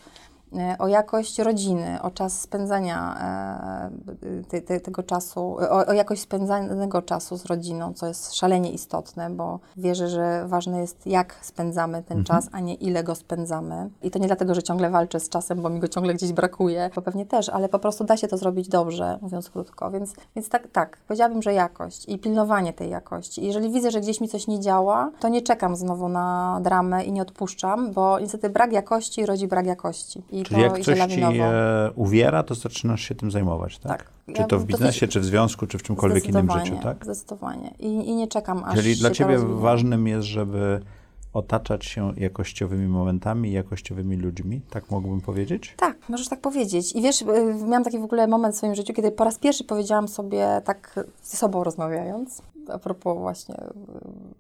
o jakość rodziny, o czas spędzania e, te, te, tego czasu, o, o jakość spędzanego czasu z rodziną, co jest szalenie istotne, bo wierzę, że ważne jest jak spędzamy ten czas, a nie ile go spędzamy. I to nie dlatego, że ciągle walczę z czasem, bo mi go ciągle gdzieś brakuje, bo pewnie też, ale po prostu da się to zrobić dobrze, mówiąc krótko. Więc, więc tak, tak, powiedziałabym, że jakość i pilnowanie tej jakości. Jeżeli widzę, że gdzieś mi coś nie działa, to nie czekam znowu na dramę i nie odpuszczam, bo niestety brak jakości rodzi brak jakości. I Czyli jak coś ci lawinowo. e, uwiera, to zaczynasz się tym zajmować, tak? Tak. Czy Ja to w dosyć- biznesie, czy w związku, czy w czymkolwiek innym życiu, tak? Zdecydowanie. I, I nie czekam, aż Czyli dla ciebie ważnym jest, żeby otaczać się jakościowymi momentami jakościowymi ludźmi, tak mógłbym powiedzieć? Tak, możesz tak powiedzieć. I wiesz, y, miałam taki w ogóle moment w swoim życiu, kiedy po raz pierwszy powiedziałam sobie, tak ze sobą rozmawiając, a propos właśnie y,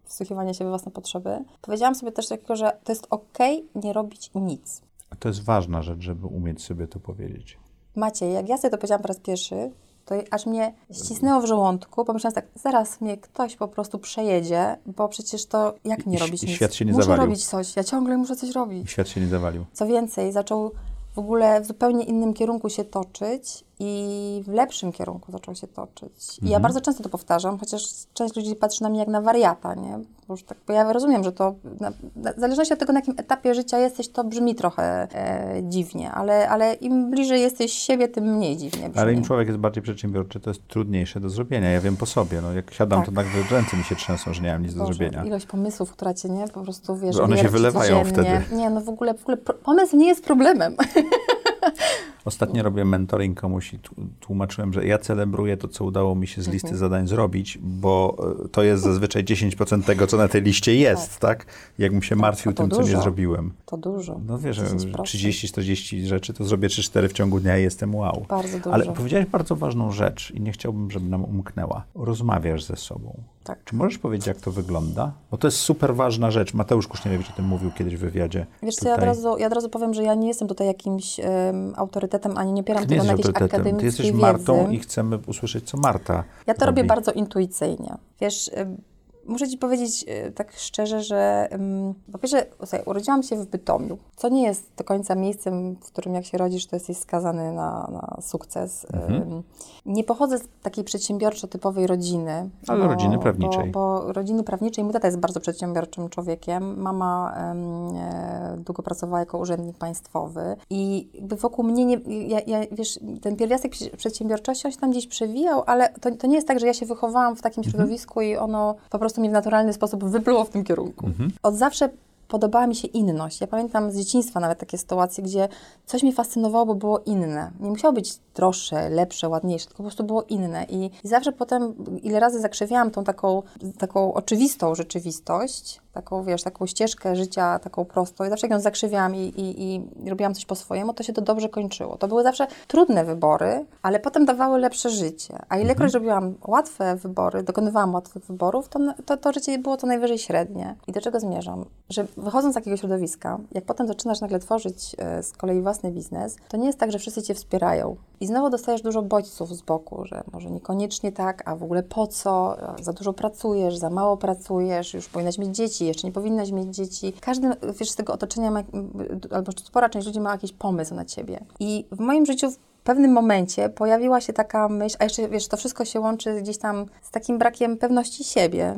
wsłuchiwania się we własne potrzeby, powiedziałam sobie też takiego, że to jest okej nie robić nic. To jest ważna rzecz, żeby umieć sobie to powiedzieć. Macie, jak ja sobie to powiedziałam po raz pierwszy, to aż mnie ścisnęło w żołądku. Pomyślałam tak, zaraz mnie ktoś po prostu przejedzie, bo przecież to jak nie I- robić i nic? świat się nie muszę zawalił. robić coś, ja ciągle muszę coś robić. I świat się nie zawalił. Co więcej, zaczął w ogóle w zupełnie innym kierunku się toczyć i w lepszym kierunku zaczął się toczyć. I Mhm. ja bardzo często to powtarzam, chociaż część ludzi patrzy na mnie jak na wariata, nie? Bo, już tak, bo ja rozumiem, że to na, na, w zależności od tego, na jakim etapie życia jesteś, to brzmi trochę e, dziwnie, ale, ale im bliżej jesteś siebie, tym mniej dziwnie brzmi. Ale im człowiek jest bardziej przedsiębiorczy, to jest trudniejsze do zrobienia. Ja wiem po sobie. No, jak siadam, Tak. to nagle ręce mi się trzęsą, że nie mam nic do Boże, zrobienia. Ilość pomysłów, która cię nie po prostu wiesz. Że one się wylewają codziennie. wtedy. Nie, no w ogóle, w ogóle pomysł nie jest problemem. Ostatnio robię mentoring komuś i tł- tłumaczyłem, że ja celebruję to, co udało mi się z Mhm. listy zadań zrobić, bo e, to jest zazwyczaj 10% tego, co na tej liście jest, tak? Jakbym się martwił tym, co nie dużo. zrobiłem. To dużo. No wiesz, że 10%. 30-40 rzeczy, to zrobię 3-4 w ciągu dnia i jestem wow. Bardzo dużo. Ale powiedziałeś bardzo ważną rzecz i nie chciałbym, żeby nam umknęła. Rozmawiasz ze sobą. Tak. Czy możesz powiedzieć, jak to wygląda? Bo to jest super ważna rzecz. Mateusz Kuśnierewicz o tym mówił kiedyś w wywiadzie. Wiesz co, ja od, razu, ja od razu powiem, że ja nie jestem tutaj jakimś em, autorytetem, ani nie opieram Ty tego na jakiejś autorytetem. Ty akademickiej jesteś Martą wiedzy. i chcemy usłyszeć, co Marta Ja to robię robi. bardzo intuicyjnie. Wiesz, muszę Ci powiedzieć y, tak szczerze, że po pierwsze, słuchaj, urodziłam się w Bytomiu, co nie jest do końca miejscem, w którym jak się rodzisz, to jesteś skazany na, na sukces. Mhm. nie pochodzę z takiej przedsiębiorczo-typowej rodziny. Ale bo, rodziny prawniczej. Bo, bo, rodziny prawniczej, mój tata jest bardzo przedsiębiorczym człowiekiem. Mama e, długo pracowała jako urzędnik państwowy i wokół mnie, nie, ja, ja, wiesz, ten pierwiastek przedsiębiorczości, on się tam gdzieś przewijał, ale to, to nie jest tak, że ja się wychowałam w takim mhm. środowisku i ono po prostu mnie w naturalny sposób wypluło w tym kierunku. Mhm. Od zawsze podobała mi się inność. Ja pamiętam z dzieciństwa nawet takie sytuacje, gdzie coś mnie fascynowało, bo było inne. Nie musiało być droższe, lepsze, ładniejsze, tylko po prostu było inne. I, i zawsze potem, ile razy zakrzywiałam tą taką, taką oczywistą rzeczywistość, taką, wiesz, taką ścieżkę życia, taką prostą i zawsze jak ją zakrzywiałam i, i, i robiłam coś po swojemu, to się to dobrze kończyło. To były zawsze trudne wybory, ale potem dawały lepsze życie. A ilekroć mhm. robiłam łatwe wybory, dokonywałam łatwych wyborów, to, to, to życie było to najwyżej średnie. I do czego zmierzam? Że wychodząc z takiego środowiska, jak potem zaczynasz nagle tworzyć e, z kolei własny biznes, to nie jest tak, że wszyscy cię wspierają. I znowu dostajesz dużo bodźców z boku, że może niekoniecznie tak, a w ogóle po co, za dużo pracujesz, za mało pracujesz, już powinnaś mieć dzieci, jeszcze nie powinnaś mieć dzieci. Każdy, wiesz, z tego otoczenia ma, albo spora część ludzi ma jakiś pomysł na ciebie. I w moim życiu pewnym momencie pojawiła się taka myśl, a jeszcze wiesz, to wszystko się łączy gdzieś tam z takim brakiem pewności siebie.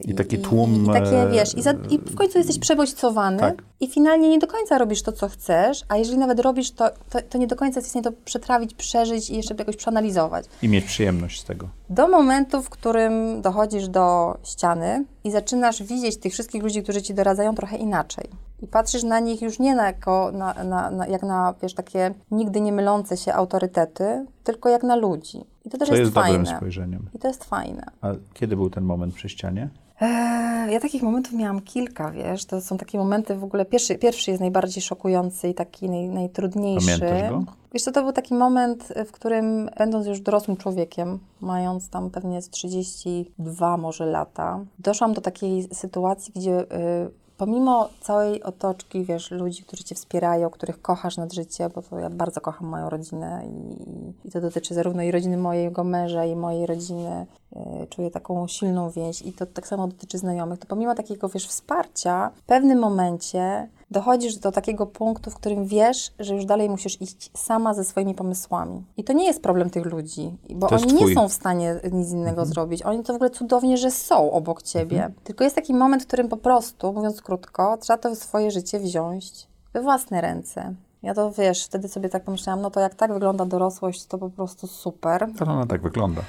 I, I taki tłum. I, i takie, wiesz, i, za, i, w końcu jesteś przebodźcowany tak. i finalnie nie do końca robisz to, co chcesz, a jeżeli nawet robisz, to, to, to nie do końca jesteś w stanie to przetrawić, przeżyć i jeszcze jakoś przeanalizować. I mieć przyjemność z tego. Do momentu, w którym dochodzisz do ściany i zaczynasz widzieć tych wszystkich ludzi, którzy ci doradzają trochę inaczej i patrzysz na nich już nie na jako, na, na, na, jak na, wiesz, takie nigdy nie mylące się autorytety, tylko jak na ludzi. I to też jest, jest fajne. dobrym spojrzeniem. I to jest fajne. A kiedy był ten moment przy ścianie? Eee, ja takich momentów miałam kilka, wiesz, to są takie momenty w ogóle, pierwszy, pierwszy jest najbardziej szokujący i taki naj, najtrudniejszy. Pamiętasz go? Wiesz co, to był taki moment, w którym będąc już dorosłym człowiekiem, mając tam pewnie z 32 może lata, doszłam do takiej sytuacji, gdzie y, pomimo całej otoczki, wiesz, ludzi, którzy cię wspierają, których kochasz nad życie, bo to ja bardzo kocham moją rodzinę i, i to dotyczy zarówno i rodziny mojego męża, i mojej rodziny. Yy, czuję taką silną więź i to tak samo dotyczy znajomych. To pomimo takiego, wiesz, wsparcia, w pewnym momencie dochodzisz do takiego punktu, w którym wiesz, że już dalej musisz iść sama ze swoimi pomysłami. I to nie jest problem tych ludzi, bo oni twój. nie są w stanie nic innego mhm. zrobić. Oni to w ogóle cudownie, że są obok ciebie. Mhm. Tylko jest taki moment, w którym po prostu, mówiąc krótko, trzeba to swoje życie wziąć we własne ręce. Ja to wiesz, wtedy sobie tak pomyślałam, no to jak tak wygląda dorosłość, to po prostu super. To ona tak wygląda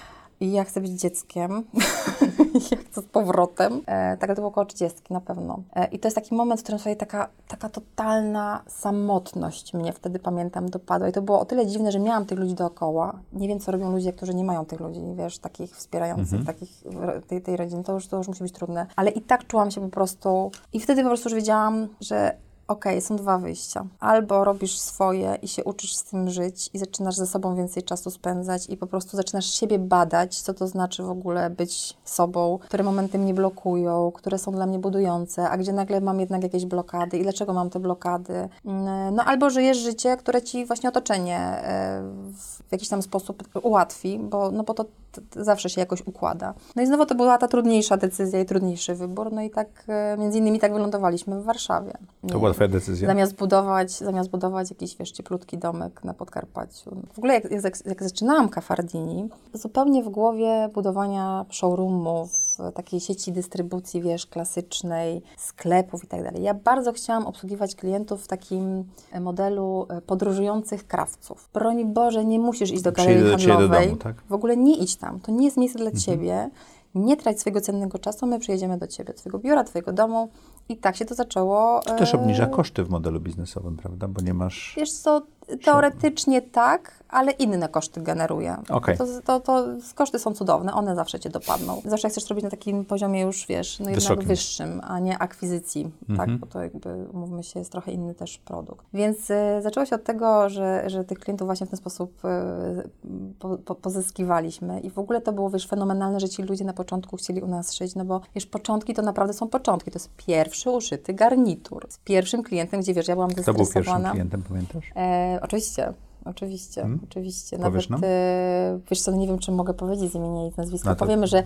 i ja chcę być dzieckiem, ja chcę z powrotem. E, tak, to było około 30 na pewno. E, I to jest taki moment, w którym sobie taka, taka totalna samotność mnie wtedy, pamiętam, dopadła. I to było o tyle dziwne, że miałam tych ludzi dookoła. Nie wiem, co robią ludzie, którzy nie mają tych ludzi, wiesz, takich wspierających, mhm. takich, tej, tej rodziny. To już, to już musi być trudne. Ale i tak czułam się po prostu... I wtedy po prostu już wiedziałam, że Okay, są dwa wyjścia. Albo robisz swoje i się uczysz z tym żyć i zaczynasz ze sobą więcej czasu spędzać i po prostu zaczynasz siebie badać, co to znaczy w ogóle być sobą, które momenty mnie blokują, które są dla mnie budujące, a gdzie nagle mam jednak jakieś blokady i dlaczego mam te blokady. Mm, no albo żyjesz życie, które ci właśnie otoczenie e, w jakiś tam sposób ułatwi, bo, no bo to zawsze się jakoś układa. No i znowu to była ta trudniejsza decyzja i trudniejszy wybór, no i tak e, między innymi tak wylądowaliśmy w Warszawie. To była twoja decyzja? Zamiast budować, zamiast budować jakiś, wiesz, cieplutki domek na Podkarpaciu. W ogóle jak, jak, jak zaczynałam Cafardini, zupełnie w głowie budowania showroomów, takiej sieci dystrybucji, wiesz, klasycznej, sklepów i tak dalej. Ja bardzo chciałam obsługiwać klientów w takim modelu e, podróżujących krawców. Broń Boże, nie musisz iść do galerii handlowej. Do domu, tak? W ogóle nie idź tam. To nie jest miejsce dla mhm. Ciebie. Nie trać swojego cennego czasu, my przyjedziemy do Ciebie, do Twojego biura, Twojego domu i tak się to zaczęło. To też obniża e, koszty w modelu biznesowym, prawda? Bo nie masz... Wiesz co, teoretycznie tak, ale inne koszty generuje. Okay. To, to, to, koszty są cudowne, one zawsze cię dopadną. Zawsze chcesz robić na takim poziomie już, wiesz, no jednak Wysokim. wyższym, a nie akwizycji, tak, mhm. bo to jakby, umówmy się, jest trochę inny też produkt. Więc y, zaczęło się od tego, że, że tych klientów właśnie w ten sposób y, po, po, pozyskiwaliśmy i w ogóle to było, wiesz, fenomenalne, że ci ludzie na początku chcieli u nas szyć, no bo, wiesz, początki to naprawdę są początki, to jest pierwszy uszyty garnitur z pierwszym klientem, gdzie, wiesz, ja byłam Kto był pierwszym klientem, pamiętasz? E, oczywiście. Oczywiście, hmm? oczywiście. Nawet, e, wiesz co, no nie wiem, czy mogę powiedzieć z imienia i nazwiska. No Powiemy, że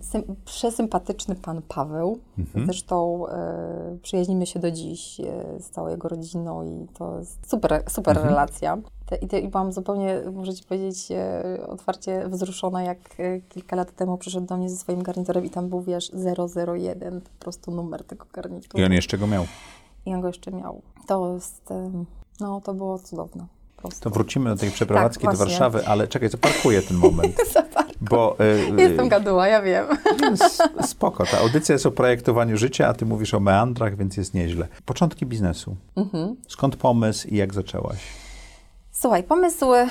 sym, przesympatyczny pan Paweł. Mhm. Zresztą e, przyjaźnimy się do dziś e, z całą jego rodziną i to jest super, super Mhm. relacja. Te, i, te, I byłam zupełnie, muszę Ci powiedzieć, e, otwarcie wzruszona, jak e, kilka lat temu przyszedł do mnie ze swoim garniturem i tam był, wiesz, 001, po prostu numer tego garnituru. I on jeszcze go miał. I on go jeszcze miał. To jest, no to było cudowne. po prostu. To wrócimy do tej przeprowadzki Tak, do. Warszawy, ale czekaj, zaparkuję ten moment. Bo y, Jestem gaduła, ja wiem. s- spoko, ta audycja jest o projektowaniu życia, a ty mówisz o meandrach, więc jest nieźle. Początki biznesu. Mhm. Skąd pomysł i jak zaczęłaś? Słuchaj, pomysł e,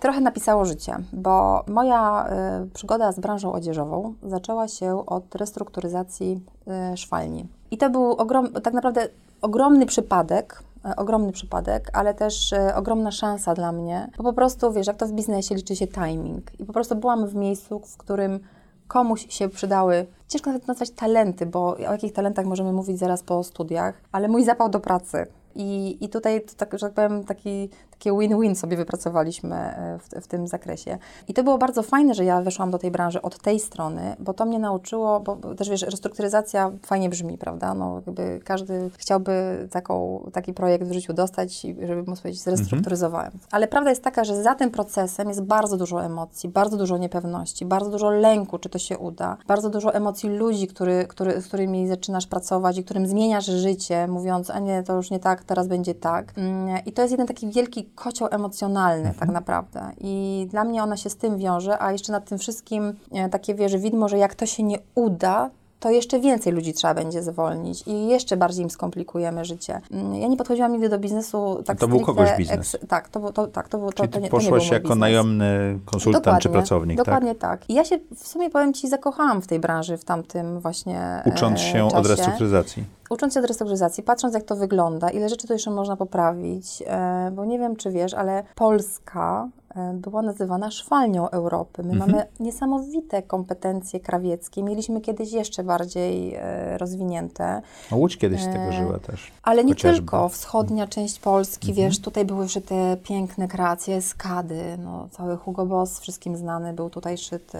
trochę napisało życie, bo moja e, przygoda z branżą odzieżową zaczęła się od restrukturyzacji e, szwalni. I to był ogrom, tak naprawdę ogromny przypadek, ogromny przypadek, ale też e, ogromna szansa dla mnie, bo po prostu, wiesz, jak to w biznesie liczy się timing. I po prostu byłam w miejscu, w którym komuś się przydały, ciężko nawet nazwać talenty, bo o jakich talentach możemy mówić zaraz po studiach, ale mój zapał do pracy. I, i tutaj, to tak, że tak powiem, taki, takie win-win sobie wypracowaliśmy e, w, w tym zakresie. I to było bardzo fajne, że ja weszłam do tej branży od tej strony, bo to mnie nauczyło, bo też wiesz, restrukturyzacja fajnie brzmi, prawda? No, jakby każdy chciałby taką, taki projekt w życiu dostać, i żeby móc powiedzieć, zrestrukturyzowałem. Ale prawda jest taka, że za tym procesem jest bardzo dużo emocji, bardzo dużo niepewności, bardzo dużo lęku, czy to się uda, bardzo dużo emocji ludzi, który, który, z którymi zaczynasz pracować i którym zmieniasz życie, mówiąc, a nie, to już nie tak, teraz będzie tak. Mm, I to jest jeden taki wielki kocioł emocjonalny tak naprawdę. I dla mnie ona się z tym wiąże, a jeszcze nad tym wszystkim e, takie wieży widmo, że jak to się nie uda, to jeszcze więcej ludzi trzeba będzie zwolnić i jeszcze bardziej im skomplikujemy życie. Mm, Ja nie podchodziłam nigdy do biznesu tak To był kogoś biznes. tak, to, to, tak, to, to, Czyli to, ty nie, to nie był jako biznes. najemny konsultant czy pracownik, Dokładnie tak? I ja się w sumie, powiem Ci, zakochałam w tej branży w tamtym właśnie tak? Ucząc e, się od czasie. restrukturyzacji. Ucząc się od restrukturyzacji, patrząc jak to wygląda, ile rzeczy tu jeszcze można poprawić, e, bo nie wiem, czy wiesz, ale Polska e, była nazywana szwalnią Europy. My Mhm. mamy niesamowite kompetencje krawieckie. Mieliśmy kiedyś jeszcze bardziej e, rozwinięte. No, Łódź kiedyś z tego E, żyła też. Ale nie Chociażby. tylko. Wschodnia część Polski, Mhm. wiesz, tutaj były szyte piękne kreacje skady, no, cały Hugo Boss, wszystkim znany, był tutaj szyty.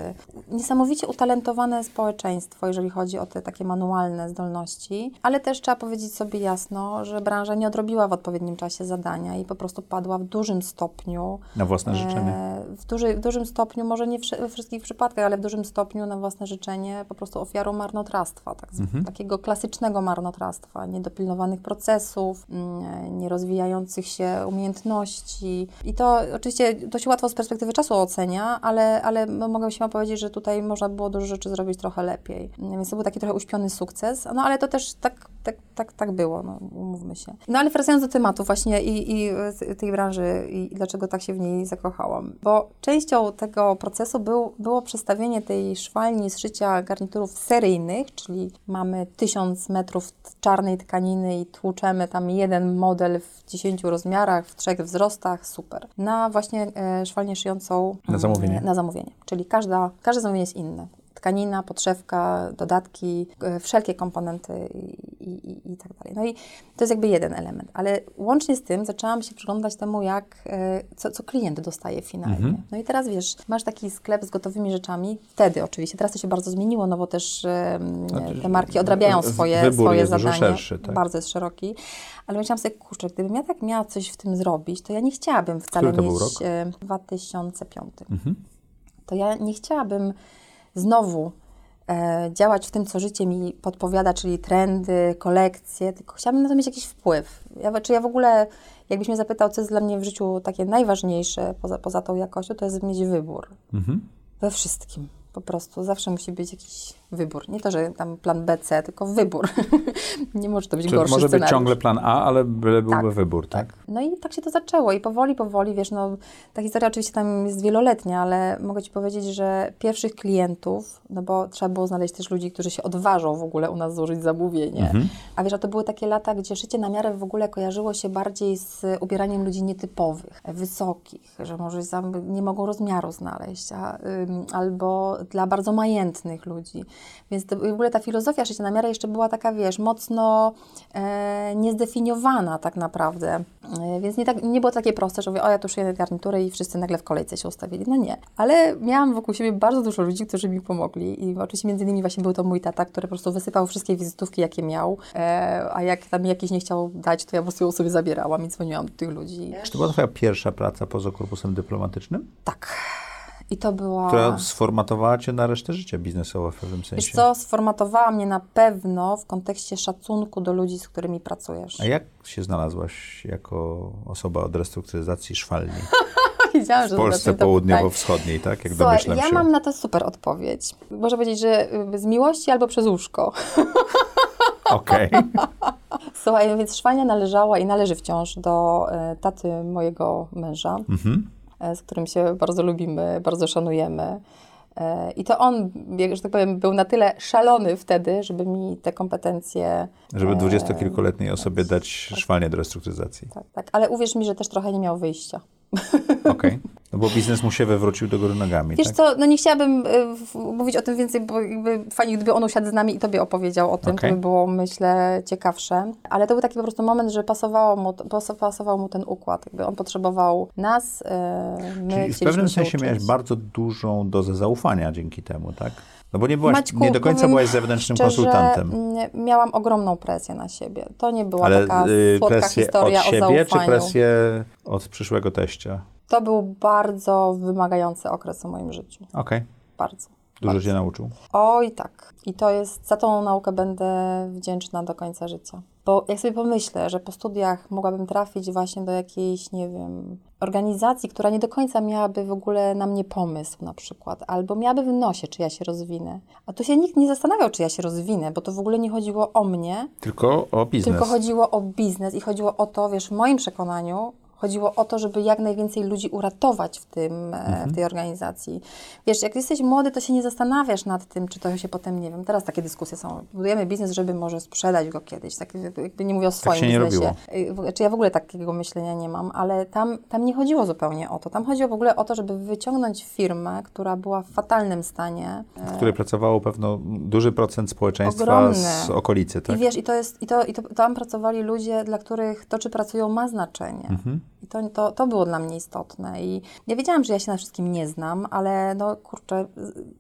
Niesamowicie utalentowane społeczeństwo, jeżeli chodzi o te takie manualne zdolności, ale też trzeba powiedzieć sobie jasno, że branża nie odrobiła w odpowiednim czasie zadania i po prostu padła w dużym stopniu Na własne życzenie. W, duży, w dużym stopniu, może nie we wszystkich przypadkach, ale w dużym stopniu na własne życzenie po prostu ofiarą marnotrawstwa, tak, Mhm. takiego klasycznego marnotrawstwa, niedopilnowanych procesów, mm, nierozwijających się umiejętności. I to oczywiście dość łatwo z perspektywy czasu ocenia, ale, ale mogę śmiało powiedzieć, że tutaj można było dużo rzeczy zrobić trochę lepiej. Więc to był taki trochę uśpiony sukces, no ale to też tak, tak, tak, tak było, no, umówmy się. No ale wracając do tematu właśnie i, i tej branży i dlaczego tak się w niej zakochałam. Bo częścią tego procesu był, było przestawienie tej szwalni z szycia garniturów seryjnych, czyli mamy tysiąc metrów czarnej tkaniny i tłuczemy tam jeden model w 10 rozmiarach, w trzech wzrostach, super. Na właśnie e, szwalnię szyjącą Na zamówienie. na zamówienie. Czyli każda, każde zamówienie jest inne. Tkanina, podszewka, dodatki, e, wszelkie komponenty i, i, i, tak dalej. No i to jest jakby jeden element. Ale łącznie z tym zaczęłam się przyglądać temu, jak, e, co, co klient dostaje finalnie. Mhm. No i teraz wiesz, masz taki sklep z gotowymi rzeczami, wtedy oczywiście, teraz to się bardzo zmieniło, no bo też e, Znaczy, te marki odrabiają swoje, wybór swoje jest dużo zadanie. szerszy, tak. Bardzo jest szeroki. Ale myślałam sobie, kurczę, gdybym ja tak miała coś w tym zrobić, to ja nie chciałabym wcale Który to był mieć rok? e, 2005 Mhm. to ja nie chciałabym znowu e, działać w tym, co życie mi podpowiada, czyli trendy, kolekcje, tylko chciałabym na to mieć jakiś wpływ. Ja, czy ja w ogóle, jakbyś mnie zapytał, co jest dla mnie w życiu takie najważniejsze poza, poza tą jakością, to jest mieć wybór Mhm. we wszystkim. Po prostu zawsze musi być jakiś wybór. Nie to, że tam plan B, C, tylko wybór. nie może to być Czyli gorszy może być scenariusz. ciągle plan A, ale byle byłby Tak, wybór, tak? No i tak się to zaczęło i powoli, powoli, wiesz, no ta historia oczywiście tam jest wieloletnia, ale mogę Ci powiedzieć, że pierwszych klientów, no bo trzeba było znaleźć też ludzi, którzy się odważą w ogóle u nas złożyć zamówienie. Mhm. A wiesz, a to były takie lata, gdzie szycie na miarę w ogóle kojarzyło się bardziej z ubieraniem ludzi nietypowych, wysokich, że może nie mogą rozmiaru znaleźć, a, ym, albo dla bardzo majętnych ludzi. Więc to, w ogóle ta filozofia życia na miarę jeszcze była taka, wiesz, mocno e, niezdefiniowana tak naprawdę. E, więc nie, tak, nie było takie proste, że mówię, o ja tu szyję garnitury i wszyscy nagle w kolejce się ustawili. No nie. Ale miałam wokół siebie bardzo dużo ludzi, którzy mi pomogli i oczywiście między innymi właśnie był to mój tata, który po prostu wysypał wszystkie wizytówki, jakie miał, e, a jak tam jakiś nie chciał dać, to ja po prostu ją sobie zabierałam i dzwoniłam do tych ludzi. Czy to była twoja pierwsza praca poza korpusem dyplomatycznym? Tak. I to była... Która sformatowała cię na resztę życia biznesowe w pewnym sensie. Wiesz co, sformatowała mnie na pewno w kontekście szacunku do ludzi, z którymi pracujesz. A jak się znalazłaś jako osoba od restrukturyzacji szwalni? Wiedziałam, W że Polsce południowo-wschodniej, tak? Jak Słuchaj, domyślam ja się. mam na to super odpowiedź. Można powiedzieć, że y, z miłości albo przez łóżko. Okej. Słuchaj, więc Szwania należała i należy wciąż do e, taty mojego męża, Mhm. E, z którym się bardzo lubimy, bardzo szanujemy. E, I to on, jak- że tak powiem, był na tyle szalony wtedy, żeby mi te kompetencje. Żeby e, dwudziestokilkuletniej osobie dać szwalnię do restrukturyzacji. Tak, tak. Ale uwierz mi, że też trochę nie miał wyjścia. Okej. No bo biznes mu się wywrócił do góry nogami, Wiesz tak? co, no nie chciałabym y, w- mówić o tym więcej, bo jakby fajnie, gdyby on usiadł z nami i tobie opowiedział o tym, Okej. to by było, myślę, ciekawsze. Ale to był taki po prostu moment, że pasowało mu, pas- pasował mu ten układ. Jakby on potrzebował nas, y, my Czyli w pewnym sensie miałeś bardzo dużą dozę zaufania dzięki temu, tak? No bo nie byłaś, Maćku, nie do końca byłaś zewnętrznym szczerze, konsultantem. Miałam ogromną presję na siebie. To nie była Ale taka y, słodka presję historia od o siebie, zaufaniu. czy presję od przyszłego teścia? To był bardzo wymagający okres w moim życiu. Okej. Bardzo. Dużo bardzo. cię nauczył. Oj, tak. I to jest, za tą naukę będę wdzięczna do końca życia. Bo jak sobie pomyślę, że po studiach mogłabym trafić właśnie do jakiejś, nie wiem, organizacji, która nie do końca miałaby w ogóle na mnie pomysł na przykład, albo miałaby w nosie, czy ja się rozwinę. A tu się nikt nie zastanawiał, czy ja się rozwinę, bo to w ogóle nie chodziło o mnie, Tylko o biznes. tylko chodziło o biznes i chodziło o to, wiesz, w moim przekonaniu, chodziło o to, żeby jak najwięcej ludzi uratować w, tym, e, w tej organizacji. Wiesz, jak jesteś młody, to się nie zastanawiasz nad tym, czy to się potem, nie wiem, teraz takie dyskusje są, budujemy biznes, żeby może sprzedać go kiedyś, tak jakby nie mówię o swoim się nie biznesie. Y, w- Czy ja w ogóle takiego myślenia nie mam, ale tam, tam nie chodziło zupełnie o to. Tam chodziło w ogóle o to, żeby wyciągnąć firmę, która była w fatalnym stanie, w której pracowało pewno duży procent społeczeństwa Ogromny. z okolicy, tak? I wiesz, i to jest, i to, i to tam pracowali ludzie, dla których to, czy pracują, ma znaczenie. Mhm. I to, to, to było dla mnie istotne. I ja wiedziałam, że ja się na wszystkim nie znam, ale no kurczę,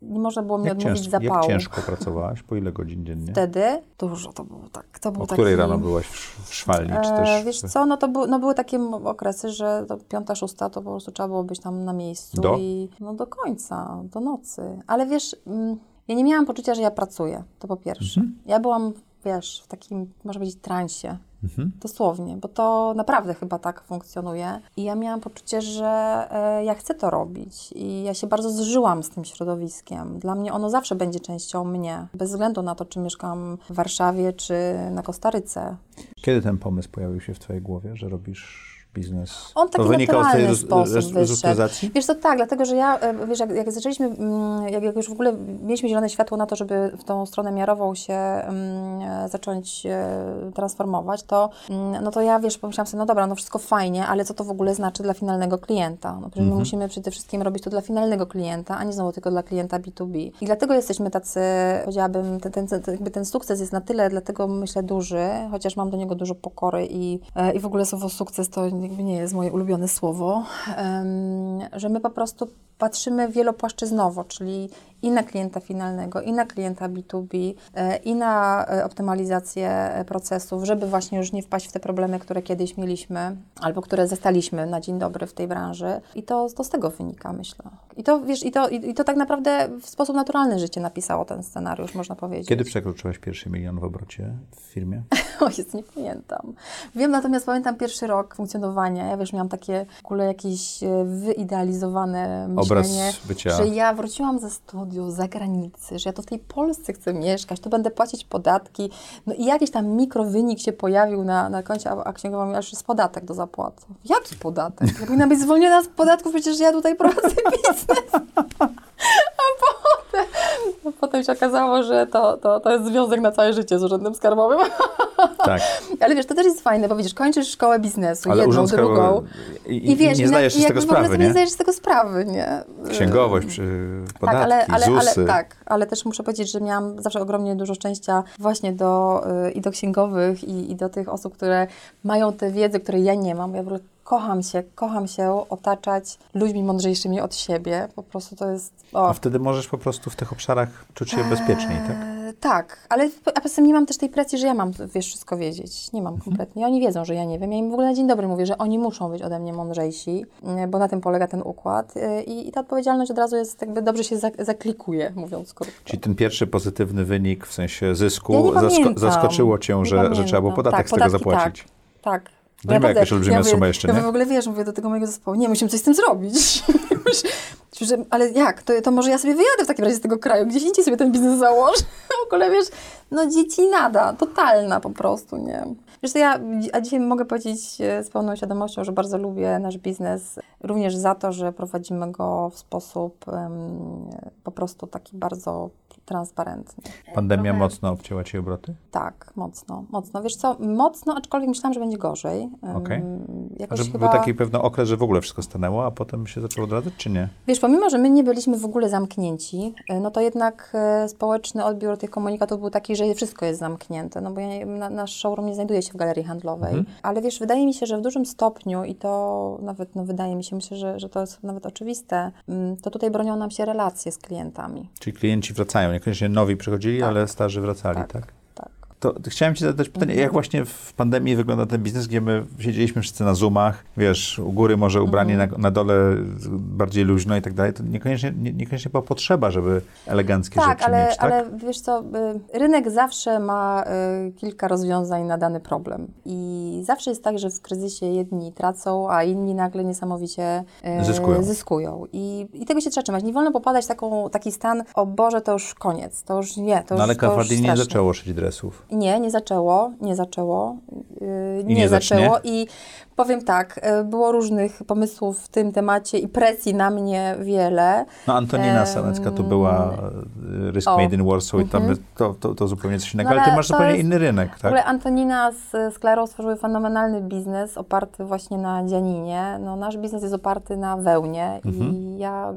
nie można było mi Jak, odmówić jak zapału. ciężko pracowałaś? Po ile godzin dziennie? Wtedy dużo to było tak. To był O taki, której rano byłaś w, szwalni? Czy E, też wiesz w- co, no to był, no były takie okresy, że do piąta, szósta to po prostu trzeba było być tam na miejscu Do? i no do końca, do nocy. Ale wiesz, mm, ja nie miałam poczucia, że ja pracuję, to po pierwsze. Mhm. Ja byłam, wiesz, w takim, można powiedzieć, transie. Mhm. Dosłownie, bo to naprawdę chyba tak funkcjonuje. I ja miałam poczucie, że e, ja chcę to robić. I ja się bardzo zżyłam z tym środowiskiem. Dla mnie ono zawsze będzie częścią mnie, bez względu na to, czy mieszkam w Warszawie, czy na Kostaryce. Kiedy ten pomysł pojawił się w twojej głowie, że robisz biznes? On taki to wynikał z tej restrukturyzacji? Wiesz co, tak, dlatego, że ja, e, wiesz, jak, jak zaczęliśmy, mm, jak, jak już w ogóle mieliśmy zielone światło na to, żeby w tą stronę miarową się mm, e, zacząć e, transformować, to, mm, no to ja, wiesz, pomyślałam sobie, no dobra, no wszystko fajnie, ale co to w ogóle znaczy dla finalnego klienta? No przecież my musimy przede wszystkim robić to dla finalnego klienta, a nie znowu tylko dla klienta B2B. I dlatego jesteśmy tacy, powiedziałabym, ten, ten, ten, jakby ten sukces jest na tyle, dlatego myślę duży, chociaż mam do niego dużo pokory i, e, i w ogóle słowo sukces to jakby nie jest moje ulubione słowo, że my po prostu patrzymy wielopłaszczyznowo, czyli i na klienta finalnego, i na klienta B2B, e, i na e, optymalizację e, procesów, żeby właśnie już nie wpaść w te problemy, które kiedyś mieliśmy, albo które zastaliśmy na dzień dobry w tej branży. I to, to z tego wynika, myślę. I to, wiesz, i to, i, i to tak naprawdę w sposób naturalny życie napisało ten scenariusz, można powiedzieć. Kiedy przekroczyłaś pierwszy milion w obrocie w firmie? O jest, nie pamiętam. Wiem, natomiast pamiętam pierwszy rok funkcjonowania. Ja wiesz, miałam takie w ogóle jakieś wyidealizowane Obraz myślenie, bycia- że ja wróciłam ze studiów z zagranicy, że ja to w tej Polsce chcę mieszkać, tu będę płacić podatki. No i jakiś tam mikrowynik się pojawił na, na koncie, a, a księgowa mi aż jest podatek do zapłaty. Jaki podatek? Ja powinna być zwolniona z podatków, przecież ja tutaj prowadzę biznes. A potem, potem się okazało, że to, to, to jest związek na całe życie z urzędem skarbowym. Tak. Ale wiesz, to też jest fajne, bo widzisz, kończysz szkołę biznesu, Ale jedną, drugą. i, I wiesz, nie zdajesz się z tego jakby w ogóle sprawy, nie nie? zdajesz z tego sprawy, nie? Księgowość, przy Tak, podatki, ale, ale, ale, ZUSy. tak, ale też muszę powiedzieć, że miałam zawsze ogromnie dużo szczęścia właśnie do, y, i do księgowych, i, i do tych osób, które mają tę wiedzę, której ja nie mam. Ja w ogóle kocham się, kocham się otaczać ludźmi mądrzejszymi od siebie. Po prostu to jest... O. A wtedy możesz po prostu w tych obszarach czuć się bezpieczniej, tak? Eee, Tak, ale a poza tym nie mam też tej presji, że ja mam, wiesz, wszystko wiedzieć. Nie mam Mhm. kompletnie. Oni wiedzą, że ja nie wiem. Ja im w ogóle na dzień dobry mówię, że oni muszą być ode mnie mądrzejsi, mm, bo na tym polega ten układ. Yy, I, i ta odpowiedzialność od razu jest jakby dobrze się zak- zaklikuje, mówiąc krótko. Czyli ten pierwszy pozytywny wynik w sensie zysku Ja zasko- zaskoczyło cię, że, że trzeba było podatek Tak, z tego zapłacić. Tak. tak. To nie była jakaś olbrzymia mówię, suma jeszcze, ja nie? w ogóle wiesz, mówię do tego mojego zespołu, nie, musimy coś z tym zrobić. ale jak? To, to może ja sobie wyjadę w takim razie z tego kraju, gdzieś indziej sobie ten biznes założę. w ogóle wiesz, no dzieci nada, totalna po prostu, nie? Wiesz, ja a dzisiaj mogę powiedzieć e, z pełną świadomością, że bardzo lubię nasz biznes, również za to, że prowadzimy go w sposób em, po prostu taki bardzo transparentny. Pandemia Trochę- mocno obcięła ci obroty? tak, mocno, mocno. Wiesz co, mocno, aczkolwiek myślałam, że będzie gorzej. Okej. Jakoś Że chyba, był taki pewien okres, że w ogóle wszystko stanęło, a potem się zaczęło odradzać, czy nie? Wiesz, pomimo, że my nie byliśmy w ogóle zamknięci, y, no to jednak y, społeczny odbiór tych komunikatów był taki, że wszystko jest zamknięte, no bo ja, na, nasz showroom nie znajduje się w galerii handlowej. Mhm. Ale wiesz, wydaje mi się, że w dużym stopniu i to nawet, no wydaje mi się, myślę, że, że to jest nawet oczywiste, ym, to tutaj bronią nam się relacje z klientami. Czyli klienci wracają, niekoniecznie nowi przychodzili, Tak. ale starzy wracali, tak? Tak, To chciałem Ci zadać pytanie, jak właśnie w pandemii wygląda ten biznes, gdzie my siedzieliśmy wszyscy na Zoomach, wiesz, u góry może ubranie, Mhm. na, na dole bardziej luźno i tak dalej, to niekoniecznie, nie, niekoniecznie była potrzeba, żeby eleganckie Tak, rzeczy ale, mieć, tak? ale wiesz co, y, rynek zawsze ma y, kilka rozwiązań na dany problem. I zawsze jest tak, że w kryzysie jedni tracą, a inni nagle niesamowicie y, Zyskują. zyskują. I, I tego się trzeba trzymać. Nie wolno popadać w taką, taki stan, o Boże, to już koniec, to już nie, to No ale już, to już Cafardini nie zaczęło szyć dresów. Nie, nie zaczęło, nie zaczęło. Yy, nie, nie zacznie? zaczęło i powiem tak, yy, było różnych pomysłów w tym temacie i presji na mnie wiele. No Antonina Sanecka to była e, Risk o. Made in Warsaw i tam Mhm. to, to, to zupełnie coś innego, No ale ty ale masz to zupełnie jest- inny rynek, W tak? ogóle Antonina z, Klarą stworzyły fenomenalny biznes oparty właśnie na dzianinie. No, nasz biznes jest oparty na wełnie Mhm. i ja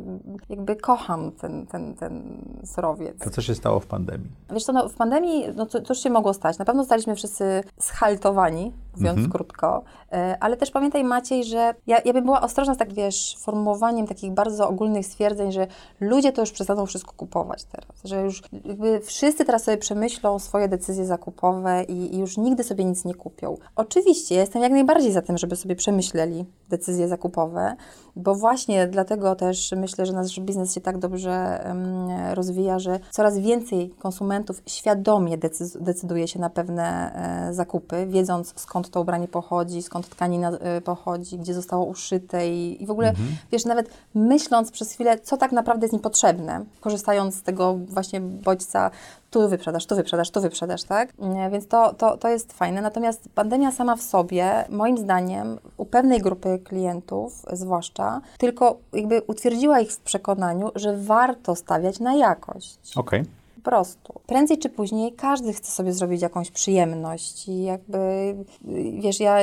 jakby kocham ten, ten, ten surowiec. To co się stało w pandemii? Wiesz co, no, w pandemii, no cóż się mogło stać? Na pewno staliśmy wszyscy schaltowani, mówiąc Mhm. krótko, E, ale też pamiętaj Maciej, że ja, ja bym była ostrożna z tak, wiesz, formułowaniem takich bardzo ogólnych stwierdzeń, że ludzie to już przestaną wszystko kupować teraz, że już jakby wszyscy teraz sobie przemyślą swoje decyzje zakupowe i, i już nigdy sobie nic nie kupią. Oczywiście, ja jestem jak najbardziej za tym, żeby sobie przemyśleli decyzje zakupowe, bo właśnie dlatego też myślę, że nasz biznes się tak dobrze rozwija, że coraz więcej konsumentów świadomie decyduje się na pewne e, zakupy, wiedząc skąd to ubranie pochodzi, skąd tkanina e, pochodzi, gdzie zostało uszyte i, i w ogóle, wiesz, nawet myśląc przez chwilę, co tak naprawdę jest im potrzebne, korzystając z tego właśnie bodźca, tu wyprzedasz, tu wyprzedasz, tu wyprzedasz, tak? Więc to, to, to jest fajne. Natomiast pandemia sama w sobie, moim zdaniem, u pewnej grupy klientów zwłaszcza, tylko jakby utwierdziła ich w przekonaniu, że warto stawiać na jakość. Okej. Po prostu. Prędzej czy później każdy chce sobie zrobić jakąś przyjemność i jakby, y, wiesz, ja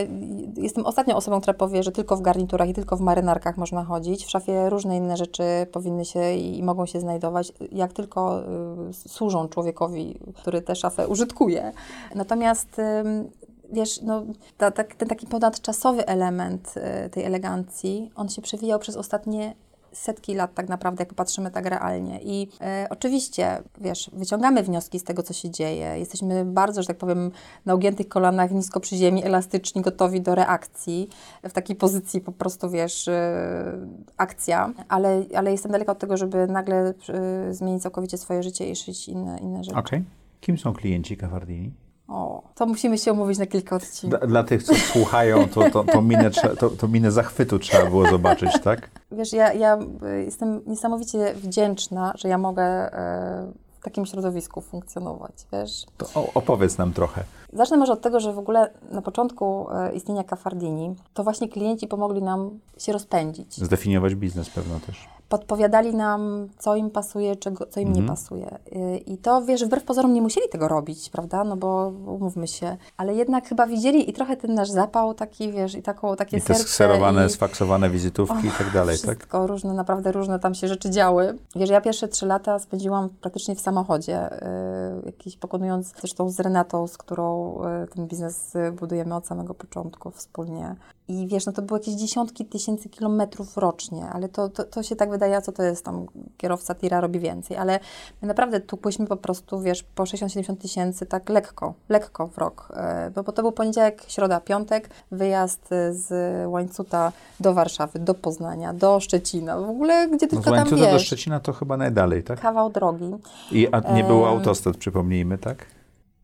jestem ostatnią osobą, która powie, że tylko w garniturach i tylko w marynarkach można chodzić. W szafie różne inne rzeczy powinny się i, mogą się znajdować, jak tylko y, służą człowiekowi, który tę szafę użytkuje. Natomiast ym, wiesz, no, ta, ta, ten taki ponadczasowy element y, tej elegancji, on się przewijał przez ostatnie setki lat tak naprawdę, jak popatrzymy tak realnie. I e, oczywiście, wiesz, wyciągamy wnioski z tego, co się dzieje. Jesteśmy bardzo, że tak powiem, na ugiętych kolanach, nisko przy ziemi, elastyczni, gotowi do reakcji. W takiej pozycji po prostu, wiesz, e, akcja. Ale, ale jestem daleka od tego, żeby nagle e, zmienić całkowicie swoje życie i szyć inne, inne rzeczy. Okej. Kim są klienci Cafardini? O, to musimy się umówić na kilka odcinków. Dla, dla tych, co słuchają, to, to, to, minę, to, to minę zachwytu trzeba było zobaczyć, tak? Wiesz, ja, ja y, jestem niesamowicie wdzięczna, że ja mogę e, w takim środowisku funkcjonować, wiesz. To opowiedz nam trochę. Zacznę może od tego, że w ogóle na początku e, istnienia Cafardini to właśnie klienci pomogli nam się rozpędzić. Zdefiniować biznes pewno też. Podpowiadali nam, co im pasuje, czego, co im Mhm. nie pasuje. Y, I to, wiesz, wbrew pozorom nie musieli tego robić, prawda? No bo umówmy się. Ale jednak chyba widzieli i trochę ten nasz zapał taki, wiesz, i taką, takie I te serce. skserowane, i... sfaksowane wizytówki i tak dalej, tak? Wszystko różne, naprawdę różne tam się rzeczy działy. Wiesz, ja pierwsze trzy lata spędziłam praktycznie w samochodzie, y, jakiś pokonując zresztą z Renatą, z którą y, ten biznes y, budujemy od samego początku wspólnie. I wiesz, no to były jakieś dziesiątki tysięcy kilometrów rocznie, ale to, to, to się tak wydaje, a co to jest tam, kierowca tira robi więcej, ale my naprawdę tukłyśmy po prostu, wiesz, po 60-70 tysięcy tak lekko, lekko w rok, y, bo, bo to był poniedziałek, środa, piątek, wyjazd y, z Łańcuta do Warszawy, do Poznania, do Szczecina, w ogóle gdzie No tylko z tam Łańcuta do wiesz, Szczecina to chyba najdalej, tak? kawał drogi. I a nie było Em. autostrad, przypomnijmy, tak?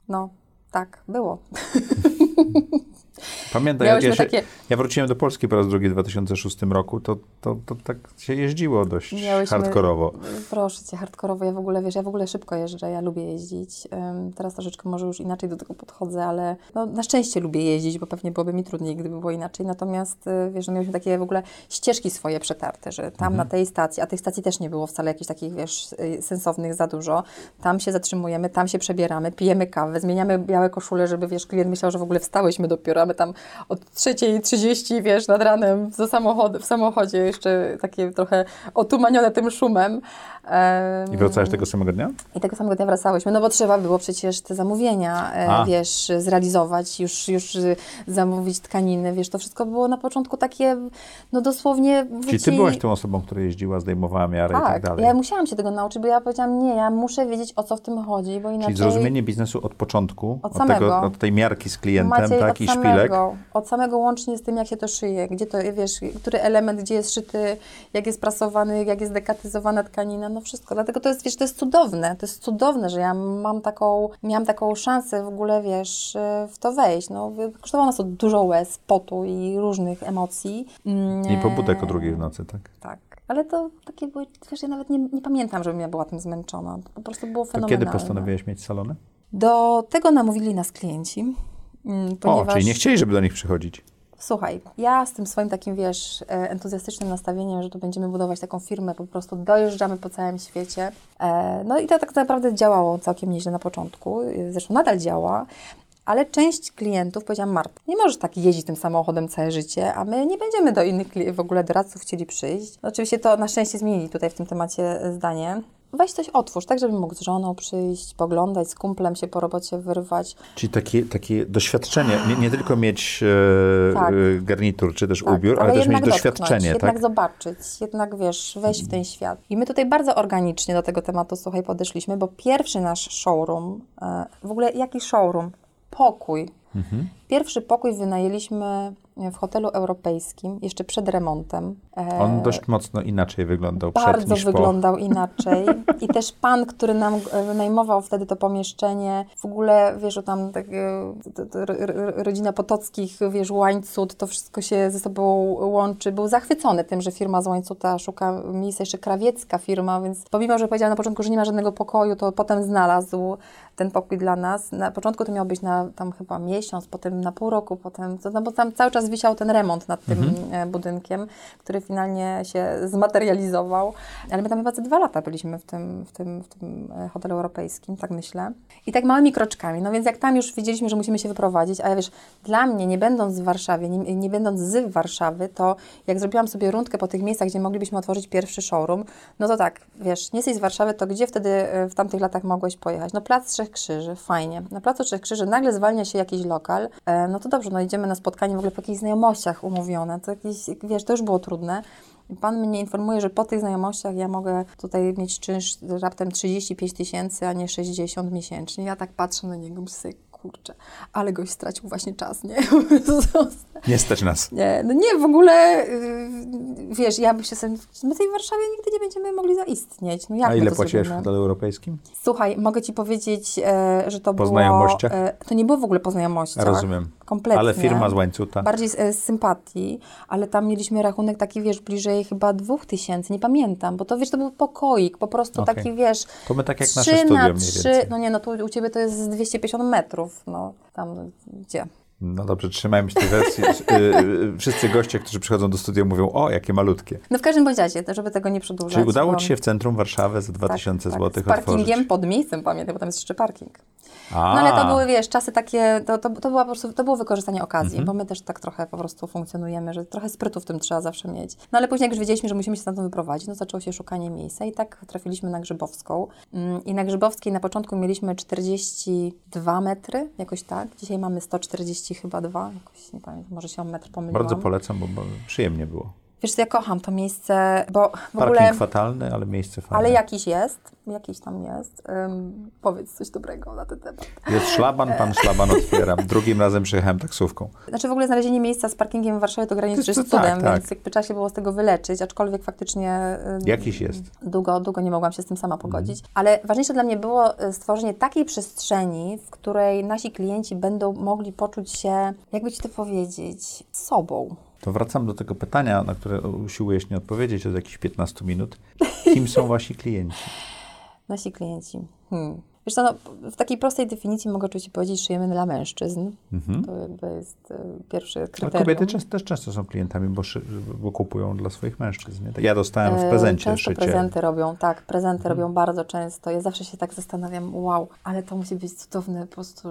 No, tak, było. Pamiętam, ja, Miałyśmy ja, się, takie- ja wróciłem do Polski po raz drugi w 2006 roku, to, to, to tak się jeździło dość Miałyśmy- hardkorowo. Proszę cię, hardkorowo, ja w ogóle, wiesz, ja w ogóle szybko jeżdżę, ja lubię jeździć. Ym, teraz troszeczkę może już inaczej do tego podchodzę, ale no, na szczęście lubię jeździć, bo pewnie byłoby mi trudniej, gdyby było inaczej. Natomiast, y, wiesz, no, mieliśmy takie w ogóle ścieżki swoje przetarte, że tam na tej stacji, a tych stacji też nie było wcale jakichś takich, wiesz, y, sensownych za dużo. Tam się zatrzymujemy, tam się przebieramy, pijemy kawę, zmieniamy białe koszule, żeby, wiesz, klient myślał, że w ogóle wstałyśmy dopiero, a my tam od 3.30, wiesz, nad ranem za samochody, w samochodzie jeszcze takie trochę otumanione tym szumem. I wracałeś tego samego dnia? i tego samego dnia wracałyśmy, no bo trzeba było przecież te zamówienia, e, A. wiesz, zrealizować, już, już y, zamówić tkaniny, wiesz, to wszystko było na początku takie, no dosłownie... Czyli ty byłaś tą osobą, która jeździła, zdejmowała miarę i tak Tak, dalej. ja musiałam się tego nauczyć, bo ja powiedziałam, nie, ja muszę wiedzieć, o co w tym chodzi, bo inaczej... Czyli zrozumienie biznesu od początku, Od od, tego, samego. od tej miarki z klientem, Maciej, tak, i samego, szpilek. Od samego łącznie z tym, jak się to szyje, gdzie to, wiesz, który element, gdzie jest szyty, jak jest prasowany, jak jest dekatyzowana tkanina, no wszystko. Dlatego to jest, wiesz, to jest cudowne, to jest cudowne, że ja mam taką, miałam taką szansę w ogóle, wiesz, e, w to wejść. No, kosztowało nas to dużo łez, potu i różnych emocji. Mm, I pobudek o drugiej w nocy, tak? Tak. Ale to takie były, wiesz, ja nawet nie, nie pamiętam, żebym ja była tym zmęczona. To po prostu było To fenomenalne. kiedy postanowiłeś mieć salony? Do tego namówili nas klienci. mm, O, Ponieważ... czyli nie chcieli, żeby do nich przychodzić. Słuchaj, ja z tym swoim takim, wiesz, e, entuzjastycznym nastawieniem, że tu będziemy budować taką firmę, po prostu dojeżdżamy po całym świecie. E, No i to tak naprawdę działało całkiem nieźle na początku, e, zresztą nadal działa, ale część klientów powiedziała, Marta, nie możesz tak jeździć tym samochodem całe życie, a my nie będziemy do innych w ogóle doradców chcieli przyjść. Oczywiście to na szczęście zmienili tutaj w tym temacie zdanie. Weź coś otwórz, tak żeby mógł z żoną przyjść, poglądać, z kumplem się po robocie wyrwać. Czyli takie, takie doświadczenie, nie, nie tylko mieć e, Tak. e, garnitur czy też Tak, ubiór, ale, ale też mieć jednak doświadczenie, dotknąć, tak? Jednak zobaczyć, jednak wiesz, wejść w ten świat. I my tutaj bardzo organicznie do tego tematu, słuchaj, podeszliśmy, bo pierwszy nasz showroom, e, w ogóle jaki showroom? Pokój. Mhm. Pierwszy pokój wynajęliśmy w hotelu europejskim, jeszcze przed remontem. On dość mocno inaczej wyglądał przed bardzo niż wyglądał inaczej. I też pan, który nam e, wynajmował wtedy to pomieszczenie, w ogóle, wiesz, tam tak, e, rodzina Potockich, wiesz, łańcut, to wszystko się ze sobą łączy. Był zachwycony tym, że firma z łańcuta szuka miejsca, jeszcze krawiecka firma, więc pomimo, że powiedziała na początku, że nie ma żadnego pokoju, to potem znalazł ten pokój dla nas. Na początku to miał być na tam chyba miesiąc, potem na pół roku, potem, no bo tam cały czas wisiał ten remont nad tym e, budynkiem, który finalnie się zmaterializował. Ale my tam chyba ze dwa lata byliśmy w tym, w tym, w tym e, hotelu europejskim, tak myślę. I tak małymi kroczkami. No więc jak tam już wiedzieliśmy, że musimy się wyprowadzić, a ja wiesz, dla mnie, nie będąc w Warszawie, nie, nie będąc z Warszawy, to jak zrobiłam sobie rundkę po tych miejscach, gdzie moglibyśmy otworzyć pierwszy showroom, no to tak, wiesz, nie jesteś z Warszawy, to gdzie wtedy e, w tamtych latach mogłeś pojechać? No Plac Trzech Krzyży, fajnie. Na Placu Trzech Krzyży nagle zwalnia się jakiś lokal, e, no to dobrze, no idziemy na spotkanie w ogóle po jakichś znajomościach umówione, to jakieś, wiesz, to już było trudne. Pan mnie informuje, że po tych znajomościach ja mogę tutaj mieć czynsz raptem 35 tysięcy, a nie 60 miesięcznie. Ja tak patrzę na niego, sobie, kurczę, ale goś stracił właśnie czas, nie? Nie stać nas. nie, no nie, w ogóle, yy, wiesz, ja bym się sobie, my tej Warszawie nigdy nie będziemy mogli zaistnieć. No jak A ile płaciłeś w hotelu europejskim? Słuchaj, mogę Ci powiedzieć, e, że to Po było... znajomościach? E, to nie było w ogóle po znajomościach. Rozumiem. Kompletnie. Ale firma z łańcuta. Bardziej z, e, z sympatii, ale tam mieliśmy rachunek taki, wiesz, bliżej chyba dwóch tysięcy, nie pamiętam, bo to, wiesz, to był pokoik, po prostu Okej. taki, wiesz, To my tak jak trzy nasze studio na mniej trzy, więcej. no nie, no tu u Ciebie to jest z 250 metrów, no tam, gdzie? No dobrze, trzymajmy się tej wersji. Y, y, Wszyscy goście, którzy przychodzą do studia mówią, o, jakie malutkie. No w każdym bądź razie, to żeby tego nie przedłużać. Czyli udało bo- Ci się w centrum Warszawy za 2000 tak, zł tak, parkingiem otworzyć? pod miejscem, pamiętaj, bo tam jest jeszcze parking. A, No ale to były, wiesz, czasy takie, to, to, to, była po prostu, to było wykorzystanie okazji, Mhm. bo my też tak trochę po prostu funkcjonujemy, że trochę sprytu w tym trzeba zawsze mieć. No ale później jak już wiedzieliśmy, że musimy się stamtąd wyprowadzić, no zaczęło się szukanie miejsca i tak trafiliśmy na Grzybowską. Mm, I na Grzybowskiej na początku mieliśmy 42 metry, jakoś tak. Dzisiaj mamy 140 chyba dwa, jakoś nie pamiętam, może się o metr pomyliłam. Bardzo polecam, bo, bo przyjemnie było. Wiesz ja kocham to miejsce, bo w Parking ogóle... fatalny, ale miejsce fajne. Ale jakiś jest, jakiś tam jest. Ym, powiedz coś dobrego na ten temat. Jest szlaban, pan szlaban otwiera. Drugim razem przyjechałem taksówką. Znaczy w ogóle znalezienie miejsca z parkingiem w Warszawie to graniczy z cudem, tak, więc tak. jakby trzeba się było z tego wyleczyć, aczkolwiek faktycznie ym, Jakiś jest. długo, długo nie mogłam się z tym sama pogodzić. Mhm. Ale ważniejsze dla mnie było y, stworzenie takiej przestrzeni, w której nasi klienci będą mogli poczuć się, jakby ci to powiedzieć, sobą. To wracam do tego pytania, na które usiłujesz nie odpowiedzieć od jakichś 15 minut. Kim są wasi klienci? Nasi klienci. Hmm. Wiesz co, no, w takiej prostej definicji mogę oczywiście powiedzieć, szyjemy dla mężczyzn. To jakby jest y, pierwszy kryterium. Mhm. kobiety często, też często są klientami, bo, szy, bo kupują dla swoich mężczyzn. Nie? Tak, Ja dostałem w E, prezencie Często szycie. Mhm. prezenty robią, tak, prezenty robią bardzo często. Ja zawsze się tak zastanawiam, wow, ale to musi być cudowne, po prostu,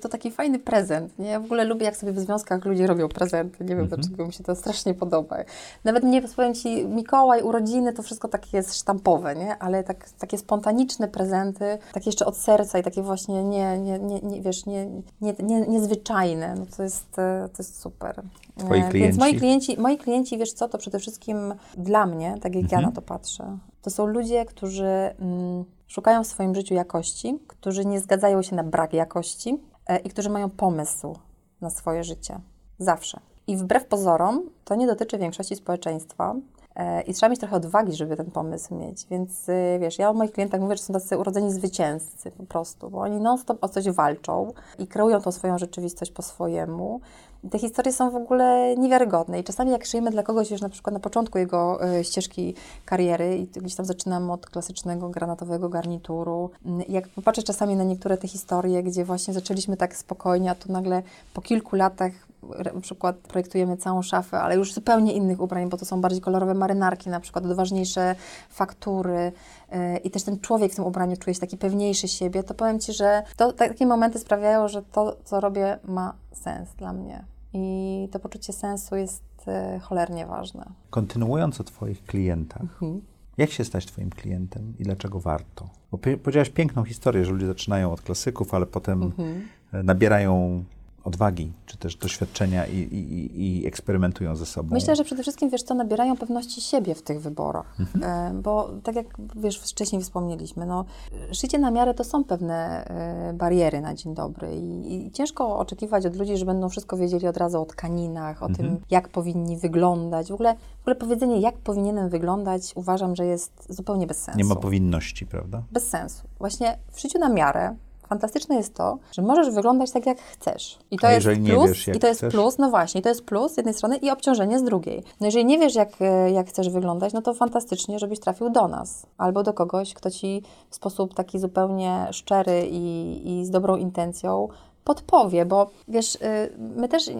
to taki fajny prezent, nie? Ja w ogóle lubię, jak sobie w związkach ludzie robią prezenty, nie wiem Mhm. dlaczego, mi się to strasznie podoba. Nawet mnie, powiem Ci, Mikołaj, urodziny, to wszystko takie jest sztampowe, nie? Ale tak, takie spontaniczne prezenty, takie jeszcze od serca i takie właśnie nie, nie, nie, nie wiesz, nie, nie, nie, niezwyczajne, no to jest, e, to jest super. Twoi E, Więc klienci? moi klienci, moi klienci, wiesz co, to przede wszystkim dla mnie, tak jak ja Mhm. na to patrzę, to są ludzie, którzy mm, szukają w swoim życiu jakości, którzy nie zgadzają się na brak jakości e, i którzy mają pomysł na swoje życie. Zawsze. I wbrew pozorom, to nie dotyczy większości społeczeństwa. E, I trzeba mieć trochę odwagi, żeby ten pomysł mieć. Więc y, wiesz, ja o moich klientach mówię, że są tacy urodzeni zwycięzcy po prostu, bo oni non-stop o coś walczą i kreują tą swoją rzeczywistość po swojemu. I te historie są w ogóle niewiarygodne. I czasami jak szyjemy dla kogoś już na przykład na początku jego y, ścieżki kariery i gdzieś tam zaczynam od klasycznego granatowego garnituru. Mm, Jak popatrzę czasami na niektóre te historie, gdzie właśnie zaczęliśmy tak spokojnie, a tu nagle po kilku latach na przykład projektujemy całą szafę, ale już zupełnie innych ubrań, bo to są bardziej kolorowe marynarki, na przykład odważniejsze faktury yy, i też ten człowiek w tym ubraniu czuje się taki pewniejszy siebie, to powiem Ci, że to, takie momenty sprawiają, że to, co robię, ma sens dla mnie. I to poczucie sensu jest yy, cholernie ważne. Kontynuując o Twoich klientach, Mhm. jak się stać Twoim klientem i dlaczego warto? Bo powiedziałaś piękną historię, że ludzie zaczynają od klasyków, ale potem Mhm. nabierają odwagi, czy też doświadczenia i, i, i- eksperymentują ze sobą. Myślę, że przede wszystkim, wiesz co, nabierają pewności siebie w tych wyborach, Mhm. E, bo tak jak, wiesz, wcześniej wspomnieliśmy, no, szycie na miarę to są pewne e, bariery na dzień dobry i, i ciężko oczekiwać od ludzi, że będą wszystko wiedzieli od razu o tkaninach, o Mhm. tym, jak powinni wyglądać. W ogóle, w ogóle powiedzenie, jak powinienem wyglądać, uważam, że jest zupełnie bez sensu Nie ma powinności, prawda? bez sensu. Właśnie w szyciu na miarę fantastyczne jest to, że możesz wyglądać tak, jak chcesz. I to jest plus, wiesz, i to jest chcesz? plus, no właśnie, to jest plus z jednej strony i obciążenie z drugiej. No jeżeli nie wiesz, jak, e, jak chcesz wyglądać, no to fantastycznie, żebyś trafił do nas. Albo do kogoś, kto ci w sposób taki zupełnie szczery i, i z dobrą intencją podpowie, bo wiesz, y, my też, y,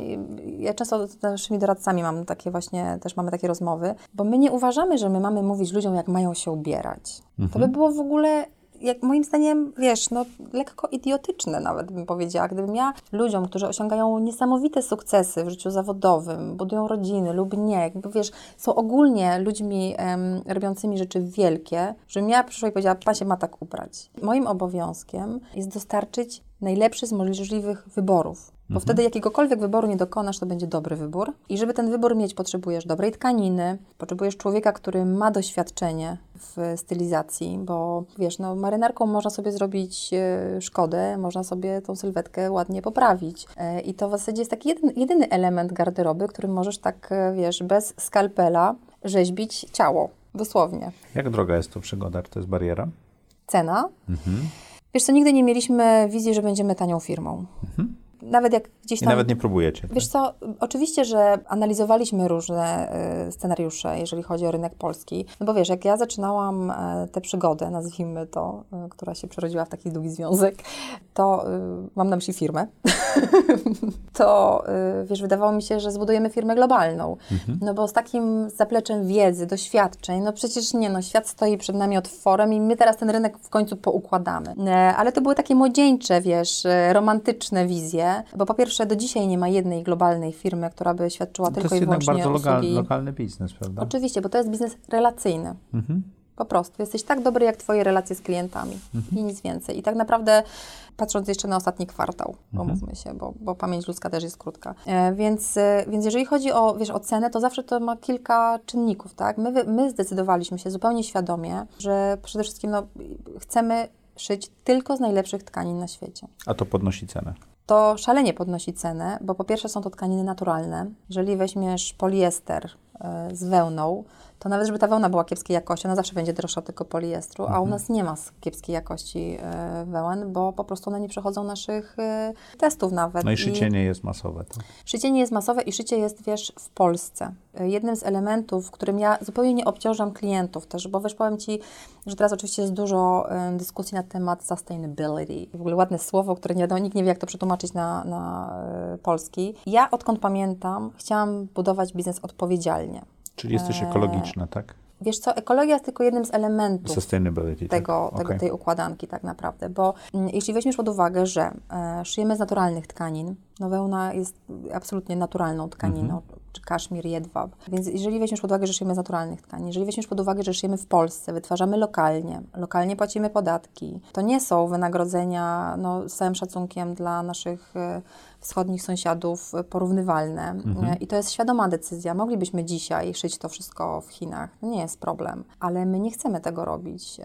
ja często z naszymi doradcami mam takie właśnie, też mamy takie rozmowy, bo my nie uważamy, że my mamy mówić ludziom, jak mają się ubierać. To by było w ogóle jak moim zdaniem, wiesz, no lekko idiotyczne nawet bym powiedziała, gdybym ja ludziom, którzy osiągają niesamowite sukcesy w życiu zawodowym, budują rodziny lub nie, jakby wiesz, są ogólnie ludźmi em, robiącymi rzeczy wielkie, żebym ja przyszła i powiedziała, pan się ma tak ubrać. Moim obowiązkiem jest dostarczyć najlepszy z możliwych wyborów. Bo wtedy jakiegokolwiek wyboru nie dokonasz, to będzie dobry wybór. I żeby ten wybór mieć, potrzebujesz dobrej tkaniny, potrzebujesz człowieka, który ma doświadczenie w stylizacji, bo wiesz, no marynarką można sobie zrobić e, szkodę, można sobie tą sylwetkę ładnie poprawić. E, I to w zasadzie jest taki jeden, jedyny element garderoby, którym możesz tak, e, wiesz, bez skalpela rzeźbić ciało. Dosłownie. Jak droga jest to przygoda? Czy to jest bariera? Cena. Wiesz co, nigdy nie mieliśmy wizji, że będziemy tanią firmą. Nawet jak gdzieś I tam... nawet nie próbujecie. Wiesz co, oczywiście, że analizowaliśmy różne y, scenariusze, jeżeli chodzi o rynek polski, no bo wiesz, jak ja zaczynałam y, tę przygodę, nazwijmy to, y, która się przerodziła w taki długi związek, to mam na myśli firmę, to wiesz, wydawało mi się, że zbudujemy firmę globalną, no bo z takim zapleczem wiedzy, doświadczeń, no przecież nie, no świat stoi przed nami otworem i my teraz ten rynek w końcu poukładamy. E, ale to były takie młodzieńcze, wiesz, e, romantyczne wizje, bo po pierwsze do dzisiaj nie ma jednej globalnej firmy, która by świadczyła To tylko jest i wyłącznie bardzo lokal, usługi. lokalny biznes, prawda? Oczywiście, bo to jest biznes relacyjny. Mhm. Po prostu. Jesteś tak dobry, jak Twoje relacje z klientami i nic więcej. I tak naprawdę, patrząc jeszcze na ostatni kwartał, pomówmy się, bo, bo pamięć ludzka też jest krótka. E, więc, e, więc jeżeli chodzi o, wiesz, o cenę, to zawsze to ma kilka czynników, tak? My, my zdecydowaliśmy się zupełnie świadomie, że przede wszystkim no, chcemy szyć tylko z najlepszych tkanin na świecie A to podnosi cenę. To szalenie podnosi cenę, bo po pierwsze są to tkaniny naturalne. Jeżeli weźmiesz poliester e, z wełną, to nawet żeby ta wełna była kiepskiej jakości, ona zawsze będzie droższa od tego poliestru, Mhm. a u nas nie ma kiepskiej jakości e, wełen, bo po prostu one nie przechodzą naszych e, testów nawet. No i szycie nie jest masowe. Tak? Szycie nie jest masowe i szycie jest, wiesz, w Polsce. Y, Jednym z elementów, którym ja zupełnie nie obciążam klientów też, bo wiesz, powiem Ci, że teraz oczywiście jest dużo dyskusji na temat sustainability. W ogóle ładne słowo, które nie wiadomo, nikt nie wie, jak to przetłumaczyć na, na polski. Ja odkąd pamiętam, chciałam budować biznes odpowiedzialnie. Czyli jesteś Eee, ekologiczna, tak? Wiesz co, ekologia jest tylko jednym z elementów Sustainability. tego, tak? tego, Okej. tej układanki tak naprawdę, bo mm, jeśli weźmiesz pod uwagę, że e, szyjemy z naturalnych tkanin, no wełna jest absolutnie naturalną tkaniną, Mhm. czy kaszmir, jedwab, więc jeżeli weźmiesz pod uwagę, że szyjemy z naturalnych tkanin, jeżeli weźmiesz pod uwagę, że szyjemy w Polsce, wytwarzamy lokalnie, lokalnie płacimy podatki, to nie są wynagrodzenia, no z całym szacunkiem dla naszych e, wschodnich sąsiadów porównywalne Mhm. I to jest świadoma decyzja. Moglibyśmy dzisiaj szyć to wszystko w Chinach, to nie jest problem, ale my nie chcemy tego robić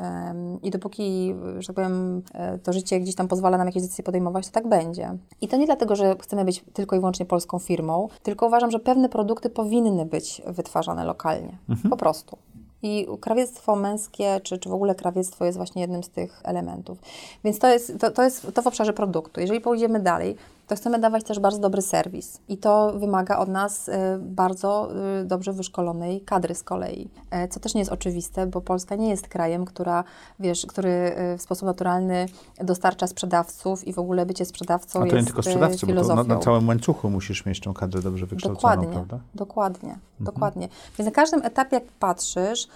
i dopóki, że tak powiem, e, to życie gdzieś tam pozwala nam jakieś decyzje podejmować, to tak będzie. I to nie dlatego, że chcemy być tylko i wyłącznie polską firmą, tylko uważam, że pewne produkty powinny być wytwarzane lokalnie, po prostu. I krawiectwo męskie, czy, czy w ogóle krawiectwo jest właśnie jednym z tych elementów. Więc to jest, to, to jest to w obszarze produktu. Jeżeli pójdziemy dalej, to chcemy dawać też bardzo dobry serwis. I to wymaga od nas y, bardzo y, dobrze wyszkolonej kadry z kolei. E, Co też nie jest oczywiste, bo Polska nie jest krajem, która, wiesz, który y, w sposób naturalny dostarcza sprzedawców i w ogóle bycie sprzedawcą A to jest nie tylko sprzedawcy, bo to filozofią. na, na całym łańcuchu musisz mieć tą kadrę dobrze wykształconą, Dokładnie, prawda? Mhm. dokładnie, dokładnie. Więc na każdym etapie, jak patrzysz,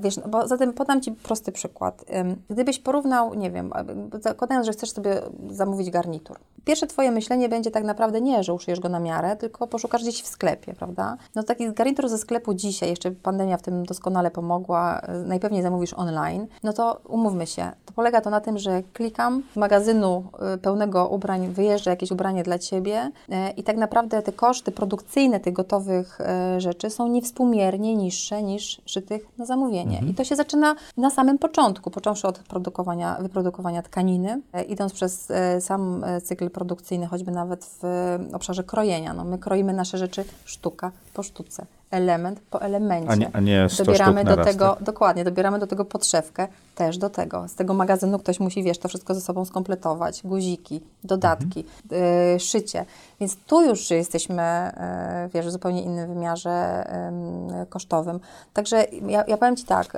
wiesz, no bo zatem podam Ci prosty przykład. Gdybyś porównał, nie wiem, zakładając, że chcesz sobie zamówić garnitur. Pierwsze Twoje myślenie będzie tak naprawdę nie, że uszyjesz go na miarę, tylko poszukasz gdzieś w sklepie, prawda? No taki garnitur ze sklepu dzisiaj, jeszcze pandemia w tym doskonale pomogła, e, najpewniej zamówisz online, no to umówmy się, to polega to na tym, że klikam z magazynu e, pełnego ubrań, wyjeżdża jakieś ubranie dla Ciebie e, i tak naprawdę te koszty produkcyjne tych gotowych rzeczy są niewspółmiernie niższe niż szytych na zamówienie. I to się zaczyna na samym początku, począwszy od produkowania, wyprodukowania tkaniny, idąc przez sam cykl produkcyjny, choćby nawet w obszarze krojenia. No, my kroimy nasze rzeczy sztuka po sztuce, element po elemencie. A nie, a nie 100 Dobieramy do tego, tak? dokładnie, dobieramy do tego podszewkę, też do tego. Z tego magazynu ktoś musi, wiesz, to wszystko ze sobą skompletować, guziki, dodatki, y, szycie. Więc tu już jesteśmy, y, wiesz, w zupełnie innym wymiarze ym, kosztowym. Także ja, ja powiem Ci tak,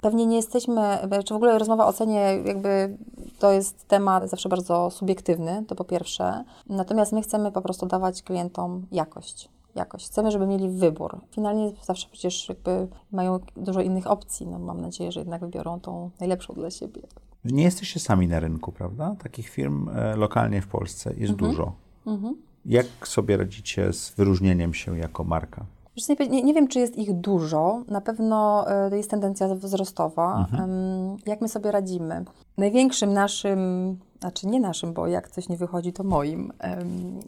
pewnie nie jesteśmy, czy w ogóle rozmowa o cenie, jakby to jest temat zawsze bardzo subiektywny, to po pierwsze. Natomiast my chcemy po prostu dawać klientom jakość jakość. Chcemy, żeby mieli wybór. Finalnie zawsze przecież jakby mają dużo innych opcji. No, mam nadzieję, że jednak wybiorą tą najlepszą dla siebie. Nie jesteście sami na rynku, prawda? Takich firm e, lokalnie w Polsce jest Mhm. dużo. Jak sobie radzicie z wyróżnieniem się jako marka? Nie, nie wiem, czy jest ich dużo. Na pewno e, jest tendencja wzrostowa. Em, Jak my sobie radzimy? Największym naszym, znaczy nie naszym, bo jak coś nie wychodzi, to moim.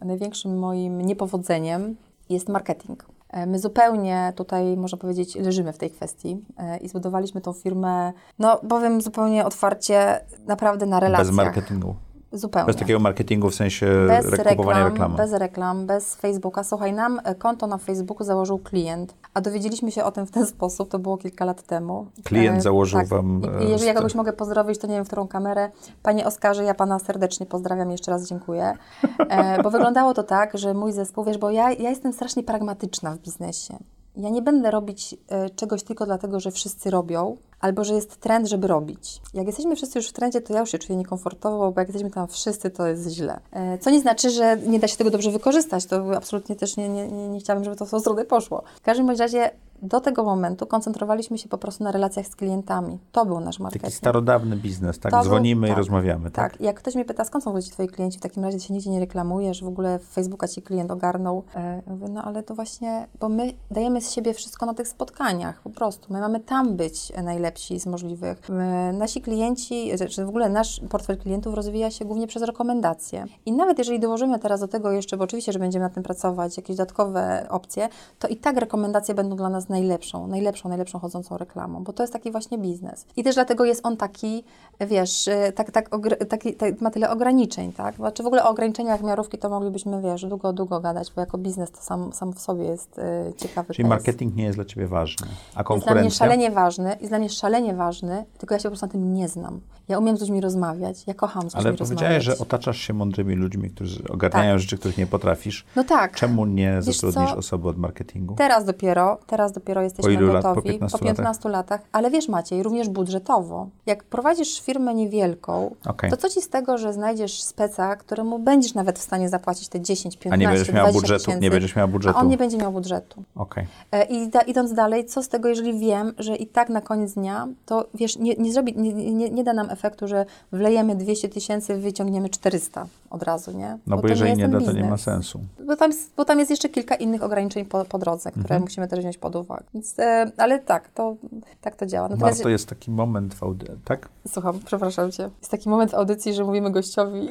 Największym moim niepowodzeniem jest marketing. E, My zupełnie tutaj, można powiedzieć, leżymy w tej kwestii e, i zbudowaliśmy tą firmę, no powiem zupełnie otwarcie, naprawdę na relacjach. Bez marketingu. Zupełnie. Bez takiego marketingu w sensie bez kupowania reklam, reklamy. Bez reklam, bez Facebooka. Słuchaj, nam e, konto na Facebooku założył klient, a dowiedzieliśmy się o tym w ten sposób, to było kilka lat temu. Klient E, założył tak. wam, I, e, jeżeli ja kogoś mogę pozdrowić, to nie wiem, w którą kamerę. Panie Oskarze, ja Pana serdecznie pozdrawiam, jeszcze raz dziękuję. E, bo wyglądało to tak, że mój zespół, wiesz, bo ja, ja jestem strasznie pragmatyczna w biznesie. Ja nie będę robić e, czegoś tylko dlatego, że wszyscy robią, albo że jest trend, żeby robić. Jak jesteśmy wszyscy już w trendzie, to ja już się czuję niekomfortowo, bo jak jesteśmy tam wszyscy, to jest źle. E, co nie znaczy, że nie da się tego dobrze wykorzystać. To absolutnie też nie, nie, nie, nie chciałabym, żeby to w tą stronę poszło. W każdym razie do tego momentu koncentrowaliśmy się po prostu na relacjach z klientami. To był nasz marketing. Taki starodawny biznes, tak? To był- Dzwonimy i tak, rozmawiamy, tak? Tak, jak ktoś mnie pyta, skąd są ci twoi klienci, w takim razie się nigdzie nie reklamujesz, w ogóle Facebooka ci klient ogarnął. E, ja mówię, no ale to właśnie, bo my dajemy z siebie wszystko na tych spotkaniach, po prostu. My mamy tam być najlepsi z możliwych. My, nasi klienci, czy w ogóle nasz portfel klientów rozwija się głównie przez rekomendacje. I nawet jeżeli dołożymy teraz do tego jeszcze, bo oczywiście, że będziemy nad tym pracować, jakieś dodatkowe opcje, to i tak rekomendacje będą dla nas najlepszą, najlepszą, najlepszą chodzącą reklamą, bo to jest taki właśnie biznes. I też dlatego jest on taki, wiesz, y, tak, tak, taki, tak ma tyle ograniczeń, tak? Znaczy w ogóle o ograniczeniach miarówki to moglibyśmy, wiesz, długo, długo gadać, bo jako biznes to sam, sam w sobie jest y, ciekawy Czyli marketing nie jest dla Ciebie ważny, a Jest dla mnie konkurencja? szalenie ważny, jest dla mnie szalenie ważny, tylko ja się po prostu na tym nie znam. Ja umiem z ludźmi rozmawiać, ja kocham z ludźmi Ale powiedziałeś, rozmawiać. że otaczasz się mądrymi ludźmi, którzy ogarniają Tak. rzeczy, których nie potrafisz. No tak. Czemu nie Wiesz zatrudnisz co? osoby od marketingu? Teraz dopiero, teraz dopiero jesteśmy ilu lat? Po gotowi. 15 po 15 latach. Ale wiesz Maciej, również budżetowo. Jak prowadzisz firmę niewielką, Okej. to co ci z tego, że znajdziesz speca, któremu będziesz nawet w stanie zapłacić te 10, 15, A nie będziesz miała 20 budżetu? tysięcy, Nie będziesz miała budżetu? A on nie będzie miał budżetu. Okej. E, I da, idąc dalej, co z tego, jeżeli wiem, że i tak na koniec dnia, to wiesz, nie, nie, zrobi, nie, nie, nie da nam efektu, że wlejemy 200 tysięcy, wyciągniemy 400 od razu, nie? No bo, to jeżeli nie ten da, to nie ma biznes. sensu. Bo tam, jest- bo tam jest jeszcze kilka innych ograniczeń po, po drodze, które Mhm. musimy też wziąć pod uwagę. Więc, e, ale tak, to, tak to działa. Natomiast, Warto jest taki moment w audycji, tak? słucham, przepraszam Cię, jest taki moment w audycji, że mówimy gościowi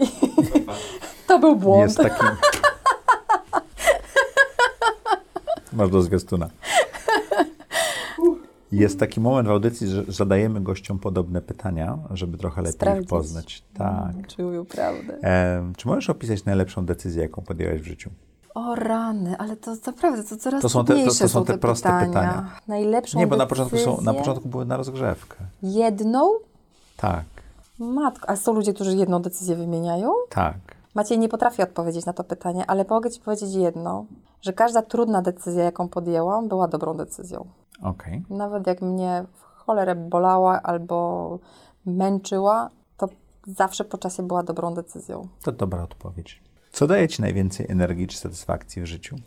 to był błąd. Jest taki... Masz do zwiastuna. Jest taki moment w audycji, że zadajemy gościom podobne pytania, żeby trochę lepiej Sprawdzić. ich poznać. Tak. Czy mówił prawdę? Em, czy możesz opisać najlepszą decyzję, jaką podjęłaś w życiu? O rany, ale to naprawdę, to coraz To są te- to- to trudniejsze są te proste pytania. Najlepszą Nie, bo na początku, są, na początku były na rozgrzewkę. Jedną? Tak, Matko, a są ludzie, którzy jedną decyzję wymieniają? tak. Maciej nie potrafi odpowiedzieć na to pytanie, ale mogę Ci powiedzieć jedno, że każda trudna decyzja, jaką podjęłam, była dobrą decyzją. Okej. Nawet jak mnie w cholerę bolała albo męczyła, to zawsze po czasie była dobrą decyzją. To dobra odpowiedź. Co daje Ci najwięcej energii czy satysfakcji w życiu?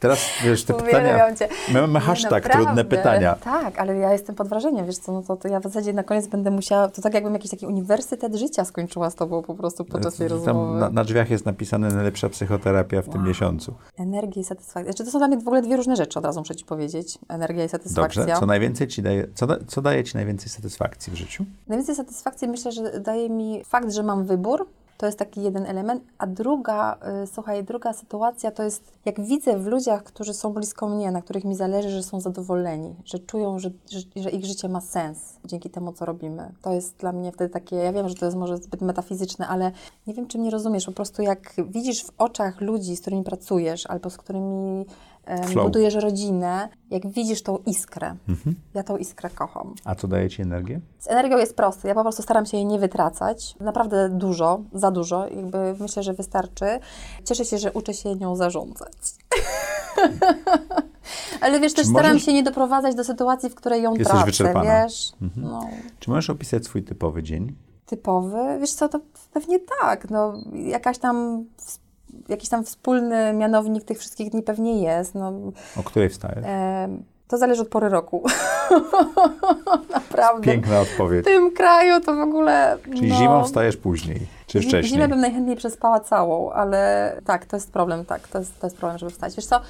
Teraz, wiesz, te pytania... Cię. My mamy hashtag naprawdę. trudne pytania. Tak, ale ja jestem pod wrażeniem, wiesz co, no to, to ja w zasadzie na koniec będę musiała, to tak jakbym jakiś taki uniwersytet życia skończyła z Tobą po prostu podczas tej rozmowy. Na, na drzwiach jest napisane najlepsza psychoterapia w tym miesiącu. Energię i satysfakcję. Znaczy, to są dla mnie w ogóle dwie różne rzeczy, od razu muszę Ci powiedzieć. Energia i satysfakcja. Dobrze. Co najwięcej ci daje, co, da, co daje Ci najwięcej satysfakcji w życiu? Najwięcej satysfakcji myślę, że daje mi fakt, że mam wybór. To jest taki jeden element. A druga, y, słuchaj, druga sytuacja to jest, jak widzę w ludziach, którzy są blisko mnie, na których mi zależy, że są zadowoleni, że czują, że, że, że ich życie ma sens dzięki temu, co robimy. To jest dla mnie wtedy takie, ja wiem, że to jest może zbyt metafizyczne, ale nie wiem, czy mnie rozumiesz. Po prostu jak widzisz w oczach ludzi, z którymi pracujesz, albo z którymi Flow. budujesz rodzinę, jak widzisz tą iskrę. Mhm. Ja tą iskrę kocham. A co daje Ci energię? Z energią jest proste. Ja po prostu staram się jej nie wytracać. Naprawdę dużo, za dużo. Jakby myślę, że wystarczy. Cieszę się, że uczę się nią zarządzać. Ale wiesz, Czy też staram możesz- się nie doprowadzać do sytuacji, w której ją Jesteś tracę, wyczerpana. Mhm. wiesz. No, Czy możesz opisać swój typowy dzień? typowy. Wiesz co, to pewnie tak. No, jakaś tam... Jakiś tam wspólny mianownik tych wszystkich dni pewnie jest. No, O której wstajesz? em, to zależy od pory roku. Naprawdę. Piękna odpowiedź. W tym kraju to w ogóle. Czyli no, zimą wstajesz później, czy wcześniej? Zimę bym najchętniej przespała całą, ale tak, to jest problem, tak, to jest, to jest problem, żeby wstać. Wiesz co,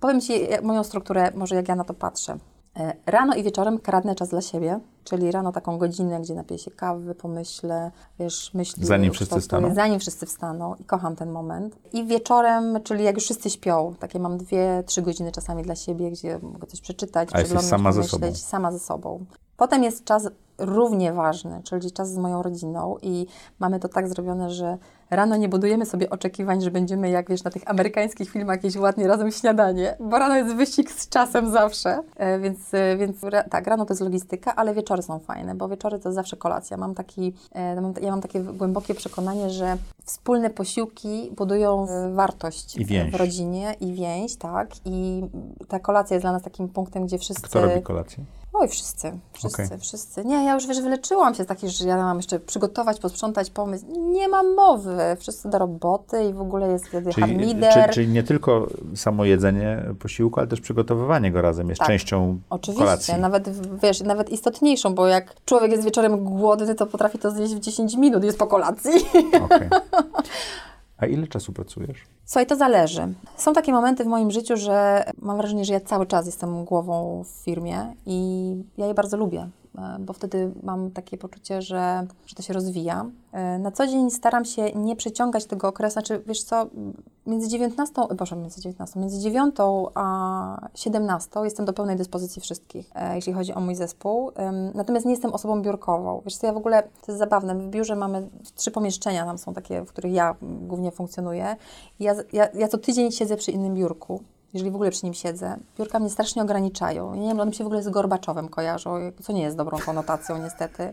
powiem Ci moją strukturę, może jak ja na to patrzę. E, Rano i wieczorem kradnę czas dla siebie, czyli rano taką godzinę, gdzie napiję się kawy, pomyślę, wiesz, myśli. Zanim wszyscy wstaną? Zanim wszyscy wstaną i kocham ten moment. I wieczorem, czyli jak już wszyscy śpią, takie mam dwie, trzy godziny czasami dla siebie, gdzie mogę coś przeczytać, A jesteś przeglądnąć, sama ze sobą? sama ze sobą. Potem jest czas równie ważny, czyli czas z moją rodziną i mamy to tak zrobione, że rano nie budujemy sobie oczekiwań, że będziemy jak wiesz na tych amerykańskich filmach jakieś ładnie razem śniadanie, bo rano jest wyścig z czasem zawsze, e, więc, e, więc ra, tak, rano to jest logistyka, ale wieczory są fajne, bo wieczory to jest zawsze kolacja. Mam taki, e, mam, ja mam takie głębokie przekonanie, że wspólne posiłki budują e, wartość w rodzinie i więź, tak, i ta kolacja jest dla nas takim punktem, gdzie wszyscy... Kto robi kolację? Oj, wszyscy, wszyscy, Okej. wszyscy. Nie, ja już wiesz, wyleczyłam się z takich, że ja mam jeszcze przygotować, posprzątać pomysł. Nie mam mowy. Wszyscy do roboty i w ogóle jest wtedy Czyli, czy, czyli nie tylko samo jedzenie posiłku, ale też przygotowywanie go razem jest Tak. częścią Oczywiście, kolacji. nawet wiesz, nawet istotniejszą, bo jak człowiek jest wieczorem głodny, to potrafi to zjeść w 10 minut, jest po kolacji. Okej. A ile czasu pracujesz? Słuchaj, to zależy. Są takie momenty w moim życiu, że mam wrażenie, że ja cały czas jestem głową w firmie i ja je bardzo lubię, bo wtedy mam takie poczucie, że, że to się rozwija. E, Na co dzień staram się nie przeciągać tego okresu, znaczy wiesz co, między 19, e, proszę, między 19, między 9 a 17 jestem do pełnej dyspozycji wszystkich, e, jeśli chodzi o mój zespół. Natomiast nie jestem osobą biurkową. Wiesz co, ja w ogóle, to jest zabawne, w biurze mamy trzy pomieszczenia, tam są takie, w których ja głównie funkcjonuję. Ja, ja, ja co tydzień siedzę przy innym biurku, jeżeli w ogóle przy nim siedzę. Biurka mnie strasznie ograniczają. Ja nie wiem, one mi się w ogóle z Gorbaczowem kojarzą, co nie jest dobrą konotacją niestety.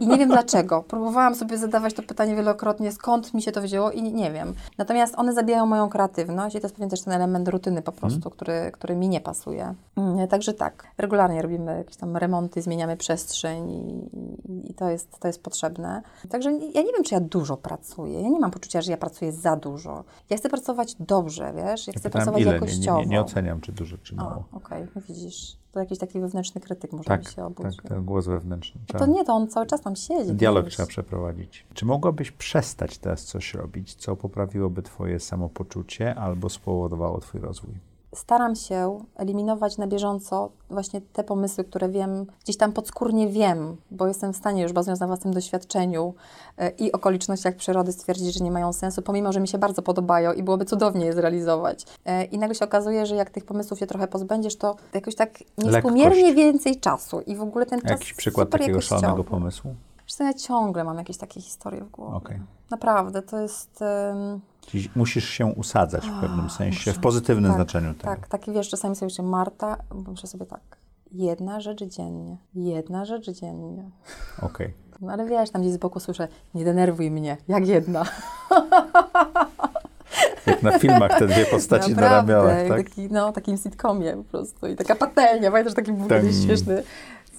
I nie wiem dlaczego. Próbowałam sobie zadawać to pytanie wielokrotnie, skąd mi się to wzięło i nie wiem. Natomiast one zabijają moją kreatywność i to jest pewien też ten element rutyny po prostu, który, który mi nie pasuje. Mm, Także tak, regularnie robimy jakieś tam remonty, zmieniamy przestrzeń i, i, to, jest, to jest potrzebne. Także ja nie wiem, czy ja dużo pracuję. Ja nie mam poczucia, że ja pracuję za dużo. Ja chcę pracować dobrze, wiesz? Ja chcę Pytałem, pracować ile? Jakościowo. Nie, nie oceniam, czy dużo, czy mało. okej, no widzisz. To jakiś taki wewnętrzny krytyk może Tak, się obudził. tak, ten głos wewnętrzny. No to nie, to on cały czas tam siedzi. Dialog trzeba przeprowadzić. Czy mogłabyś przestać teraz coś robić, co poprawiłoby Twoje samopoczucie albo spowodowało Twój rozwój? Staram się eliminować na bieżąco właśnie te pomysły, które wiem, gdzieś tam podskórnie wiem, bo jestem w stanie już bazując na własnym doświadczeniu e, i okolicznościach przyrody stwierdzić, że nie mają sensu, pomimo, że mi się bardzo podobają i byłoby cudownie je zrealizować. E, I nagle się okazuje, że jak tych pomysłów się trochę pozbędziesz, to jakoś tak niewspółmiernie Lekkość. więcej czasu i w ogóle ten czas Jakiś przykład takiego szalonego pomysłu? Co, ja ciągle mam jakieś takie historie w głowie. Okej. Naprawdę, to jest... Czyli musisz się usadzać w pewnym sensie, muszę. w pozytywnym tak, znaczeniu tego. Tak, taki wiesz, czasami sobie myślę, Marta, muszę sobie tak, jedna rzecz dziennie, jedna rzecz dziennie. Okej. No ale wiesz, tam gdzieś z boku słyszę, nie denerwuj mnie, jak jedna. Jak na filmach te dwie postaci na Naprawdę, ramionach, jak tak? taki, no, takim sitcomie po prostu. I taka patelnia, pamiętasz, taki był Tak. kiedyś śmieszny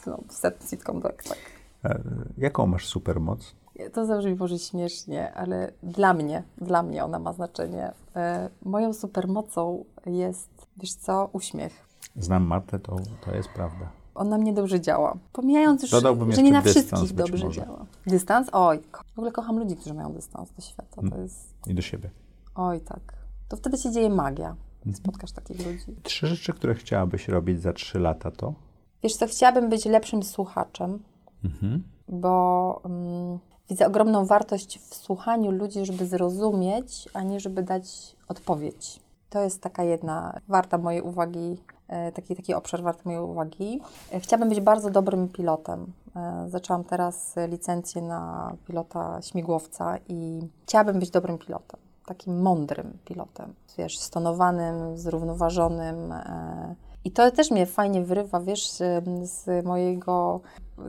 no, set sitcom, tak, tak. E, Jaką masz supermoc? To zabrzmi może śmiesznie, ale dla mnie, dla mnie ona ma znaczenie. E, moją supermocą jest, wiesz co, uśmiech. Znam Martę, to, to jest prawda. On na mnie dobrze działa. Pomijając już, Dodałbym że nie na wszystkich dobrze może. działa. Dystans? Oj, w ogóle kocham ludzi, którzy mają dystans do świata. To Mm. jest, I do siebie. oj tak. To wtedy się dzieje magia. Mhm. Spotkasz takich ludzi. Trzy rzeczy, które chciałabyś robić za trzy lata to? Wiesz co, chciałabym być lepszym słuchaczem, Mhm. bo mm, widzę ogromną wartość w słuchaniu ludzi, żeby zrozumieć, a nie żeby dać odpowiedź. To jest taka jedna warta mojej uwagi, e, taki, taki obszar warty mojej uwagi. E, Chciałabym być bardzo dobrym pilotem. E, Zaczęłam teraz licencję na pilota śmigłowca i chciałabym być dobrym pilotem. Takim mądrym pilotem, wiesz, stonowanym, zrównoważonym. I to też mnie fajnie wyrywa, wiesz, z, z mojego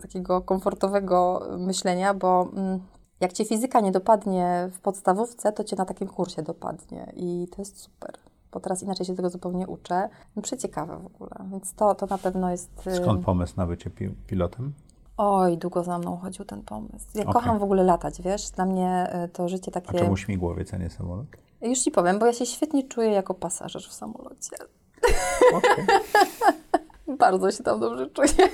takiego komfortowego myślenia, bo mm, jak cię fizyka nie dopadnie w podstawówce, to cię na takim kursie dopadnie i to jest super. Bo teraz inaczej się tego zupełnie uczę. No, przeciekawe w ogóle. Więc to, to na pewno jest. y, Skąd pomysł na bycie pi- pilotem? Oj, długo za mną chodził ten pomysł. Ja Okej. kocham w ogóle latać, wiesz? Dla mnie y, to życie A takie. czemu śmigłowiec, a nie samolot? Już ci powiem, bo ja się świetnie czuję jako pasażer w samolocie. Okej. Bardzo się tam dobrze czuję.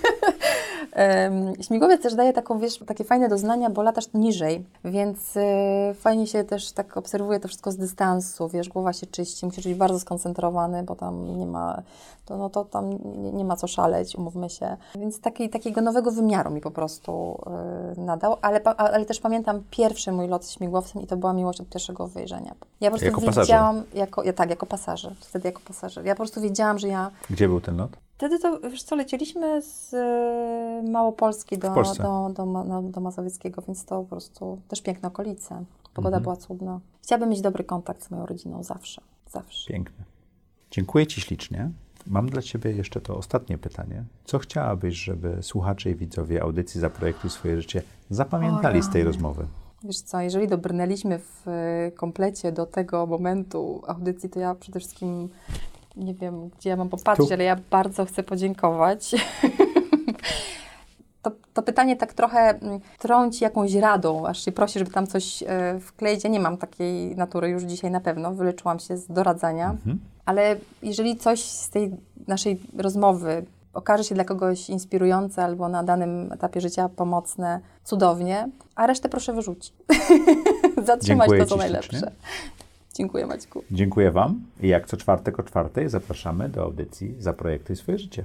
Śmigłowiec też daje taką, wiesz, takie fajne doznania, bo latasz niżej, więc y, fajnie się też tak obserwuje to wszystko z dystansu, wiesz, głowa się czyści, musisz być bardzo skoncentrowany, bo tam nie ma, to, no to tam nie, ma co szaleć, umówmy się. Więc taki, takiego nowego wymiaru mi po prostu y, nadał, ale, ale też pamiętam pierwszy mój lot śmigłowcem i to była miłość od pierwszego wejrzenia. Ja po prostu Jako pasażer? wiedziałam, jako, ja, tak, jako pasażer, wtedy jako pasażer. Ja po prostu wiedziałam, że ja Gdzie był ten lot? Wtedy to, wiesz co, lecieliśmy z y, Małopolski do, do, do, no, do Mazowieckiego, więc to po prostu też piękne okolice. Pogoda Mhm. była cudna. Chciałabym mieć dobry kontakt z moją rodziną zawsze, zawsze. Piękne. Dziękuję Ci ślicznie. Mam dla Ciebie jeszcze to ostatnie pytanie. Co chciałabyś, żeby słuchacze i widzowie audycji Zaprojektuj swoje życie zapamiętali O, z tej rozmowy? Wiesz co, jeżeli dobrnęliśmy w y, komplecie do tego momentu audycji, to ja przede wszystkim nie wiem, gdzie ja mam popatrzeć, Tu. ale ja bardzo chcę podziękować. To, to pytanie tak trochę mm, trąci jakąś radą, aż się prosi, żeby tam coś e, wkleić. Ja nie mam takiej natury już dzisiaj na pewno, wyleczyłam się z doradzania, Mhm. ale jeżeli coś z tej naszej rozmowy okaże się dla kogoś inspirujące albo na danym etapie życia pomocne, cudownie, a resztę proszę wyrzucić. Zatrzymać Dziękuję to, co najlepsze. ślicznie. Dziękuję Maćku. Dziękuję Wam i jak co czwartek o czwartej zapraszamy do audycji Zaprojektuj swoje życie.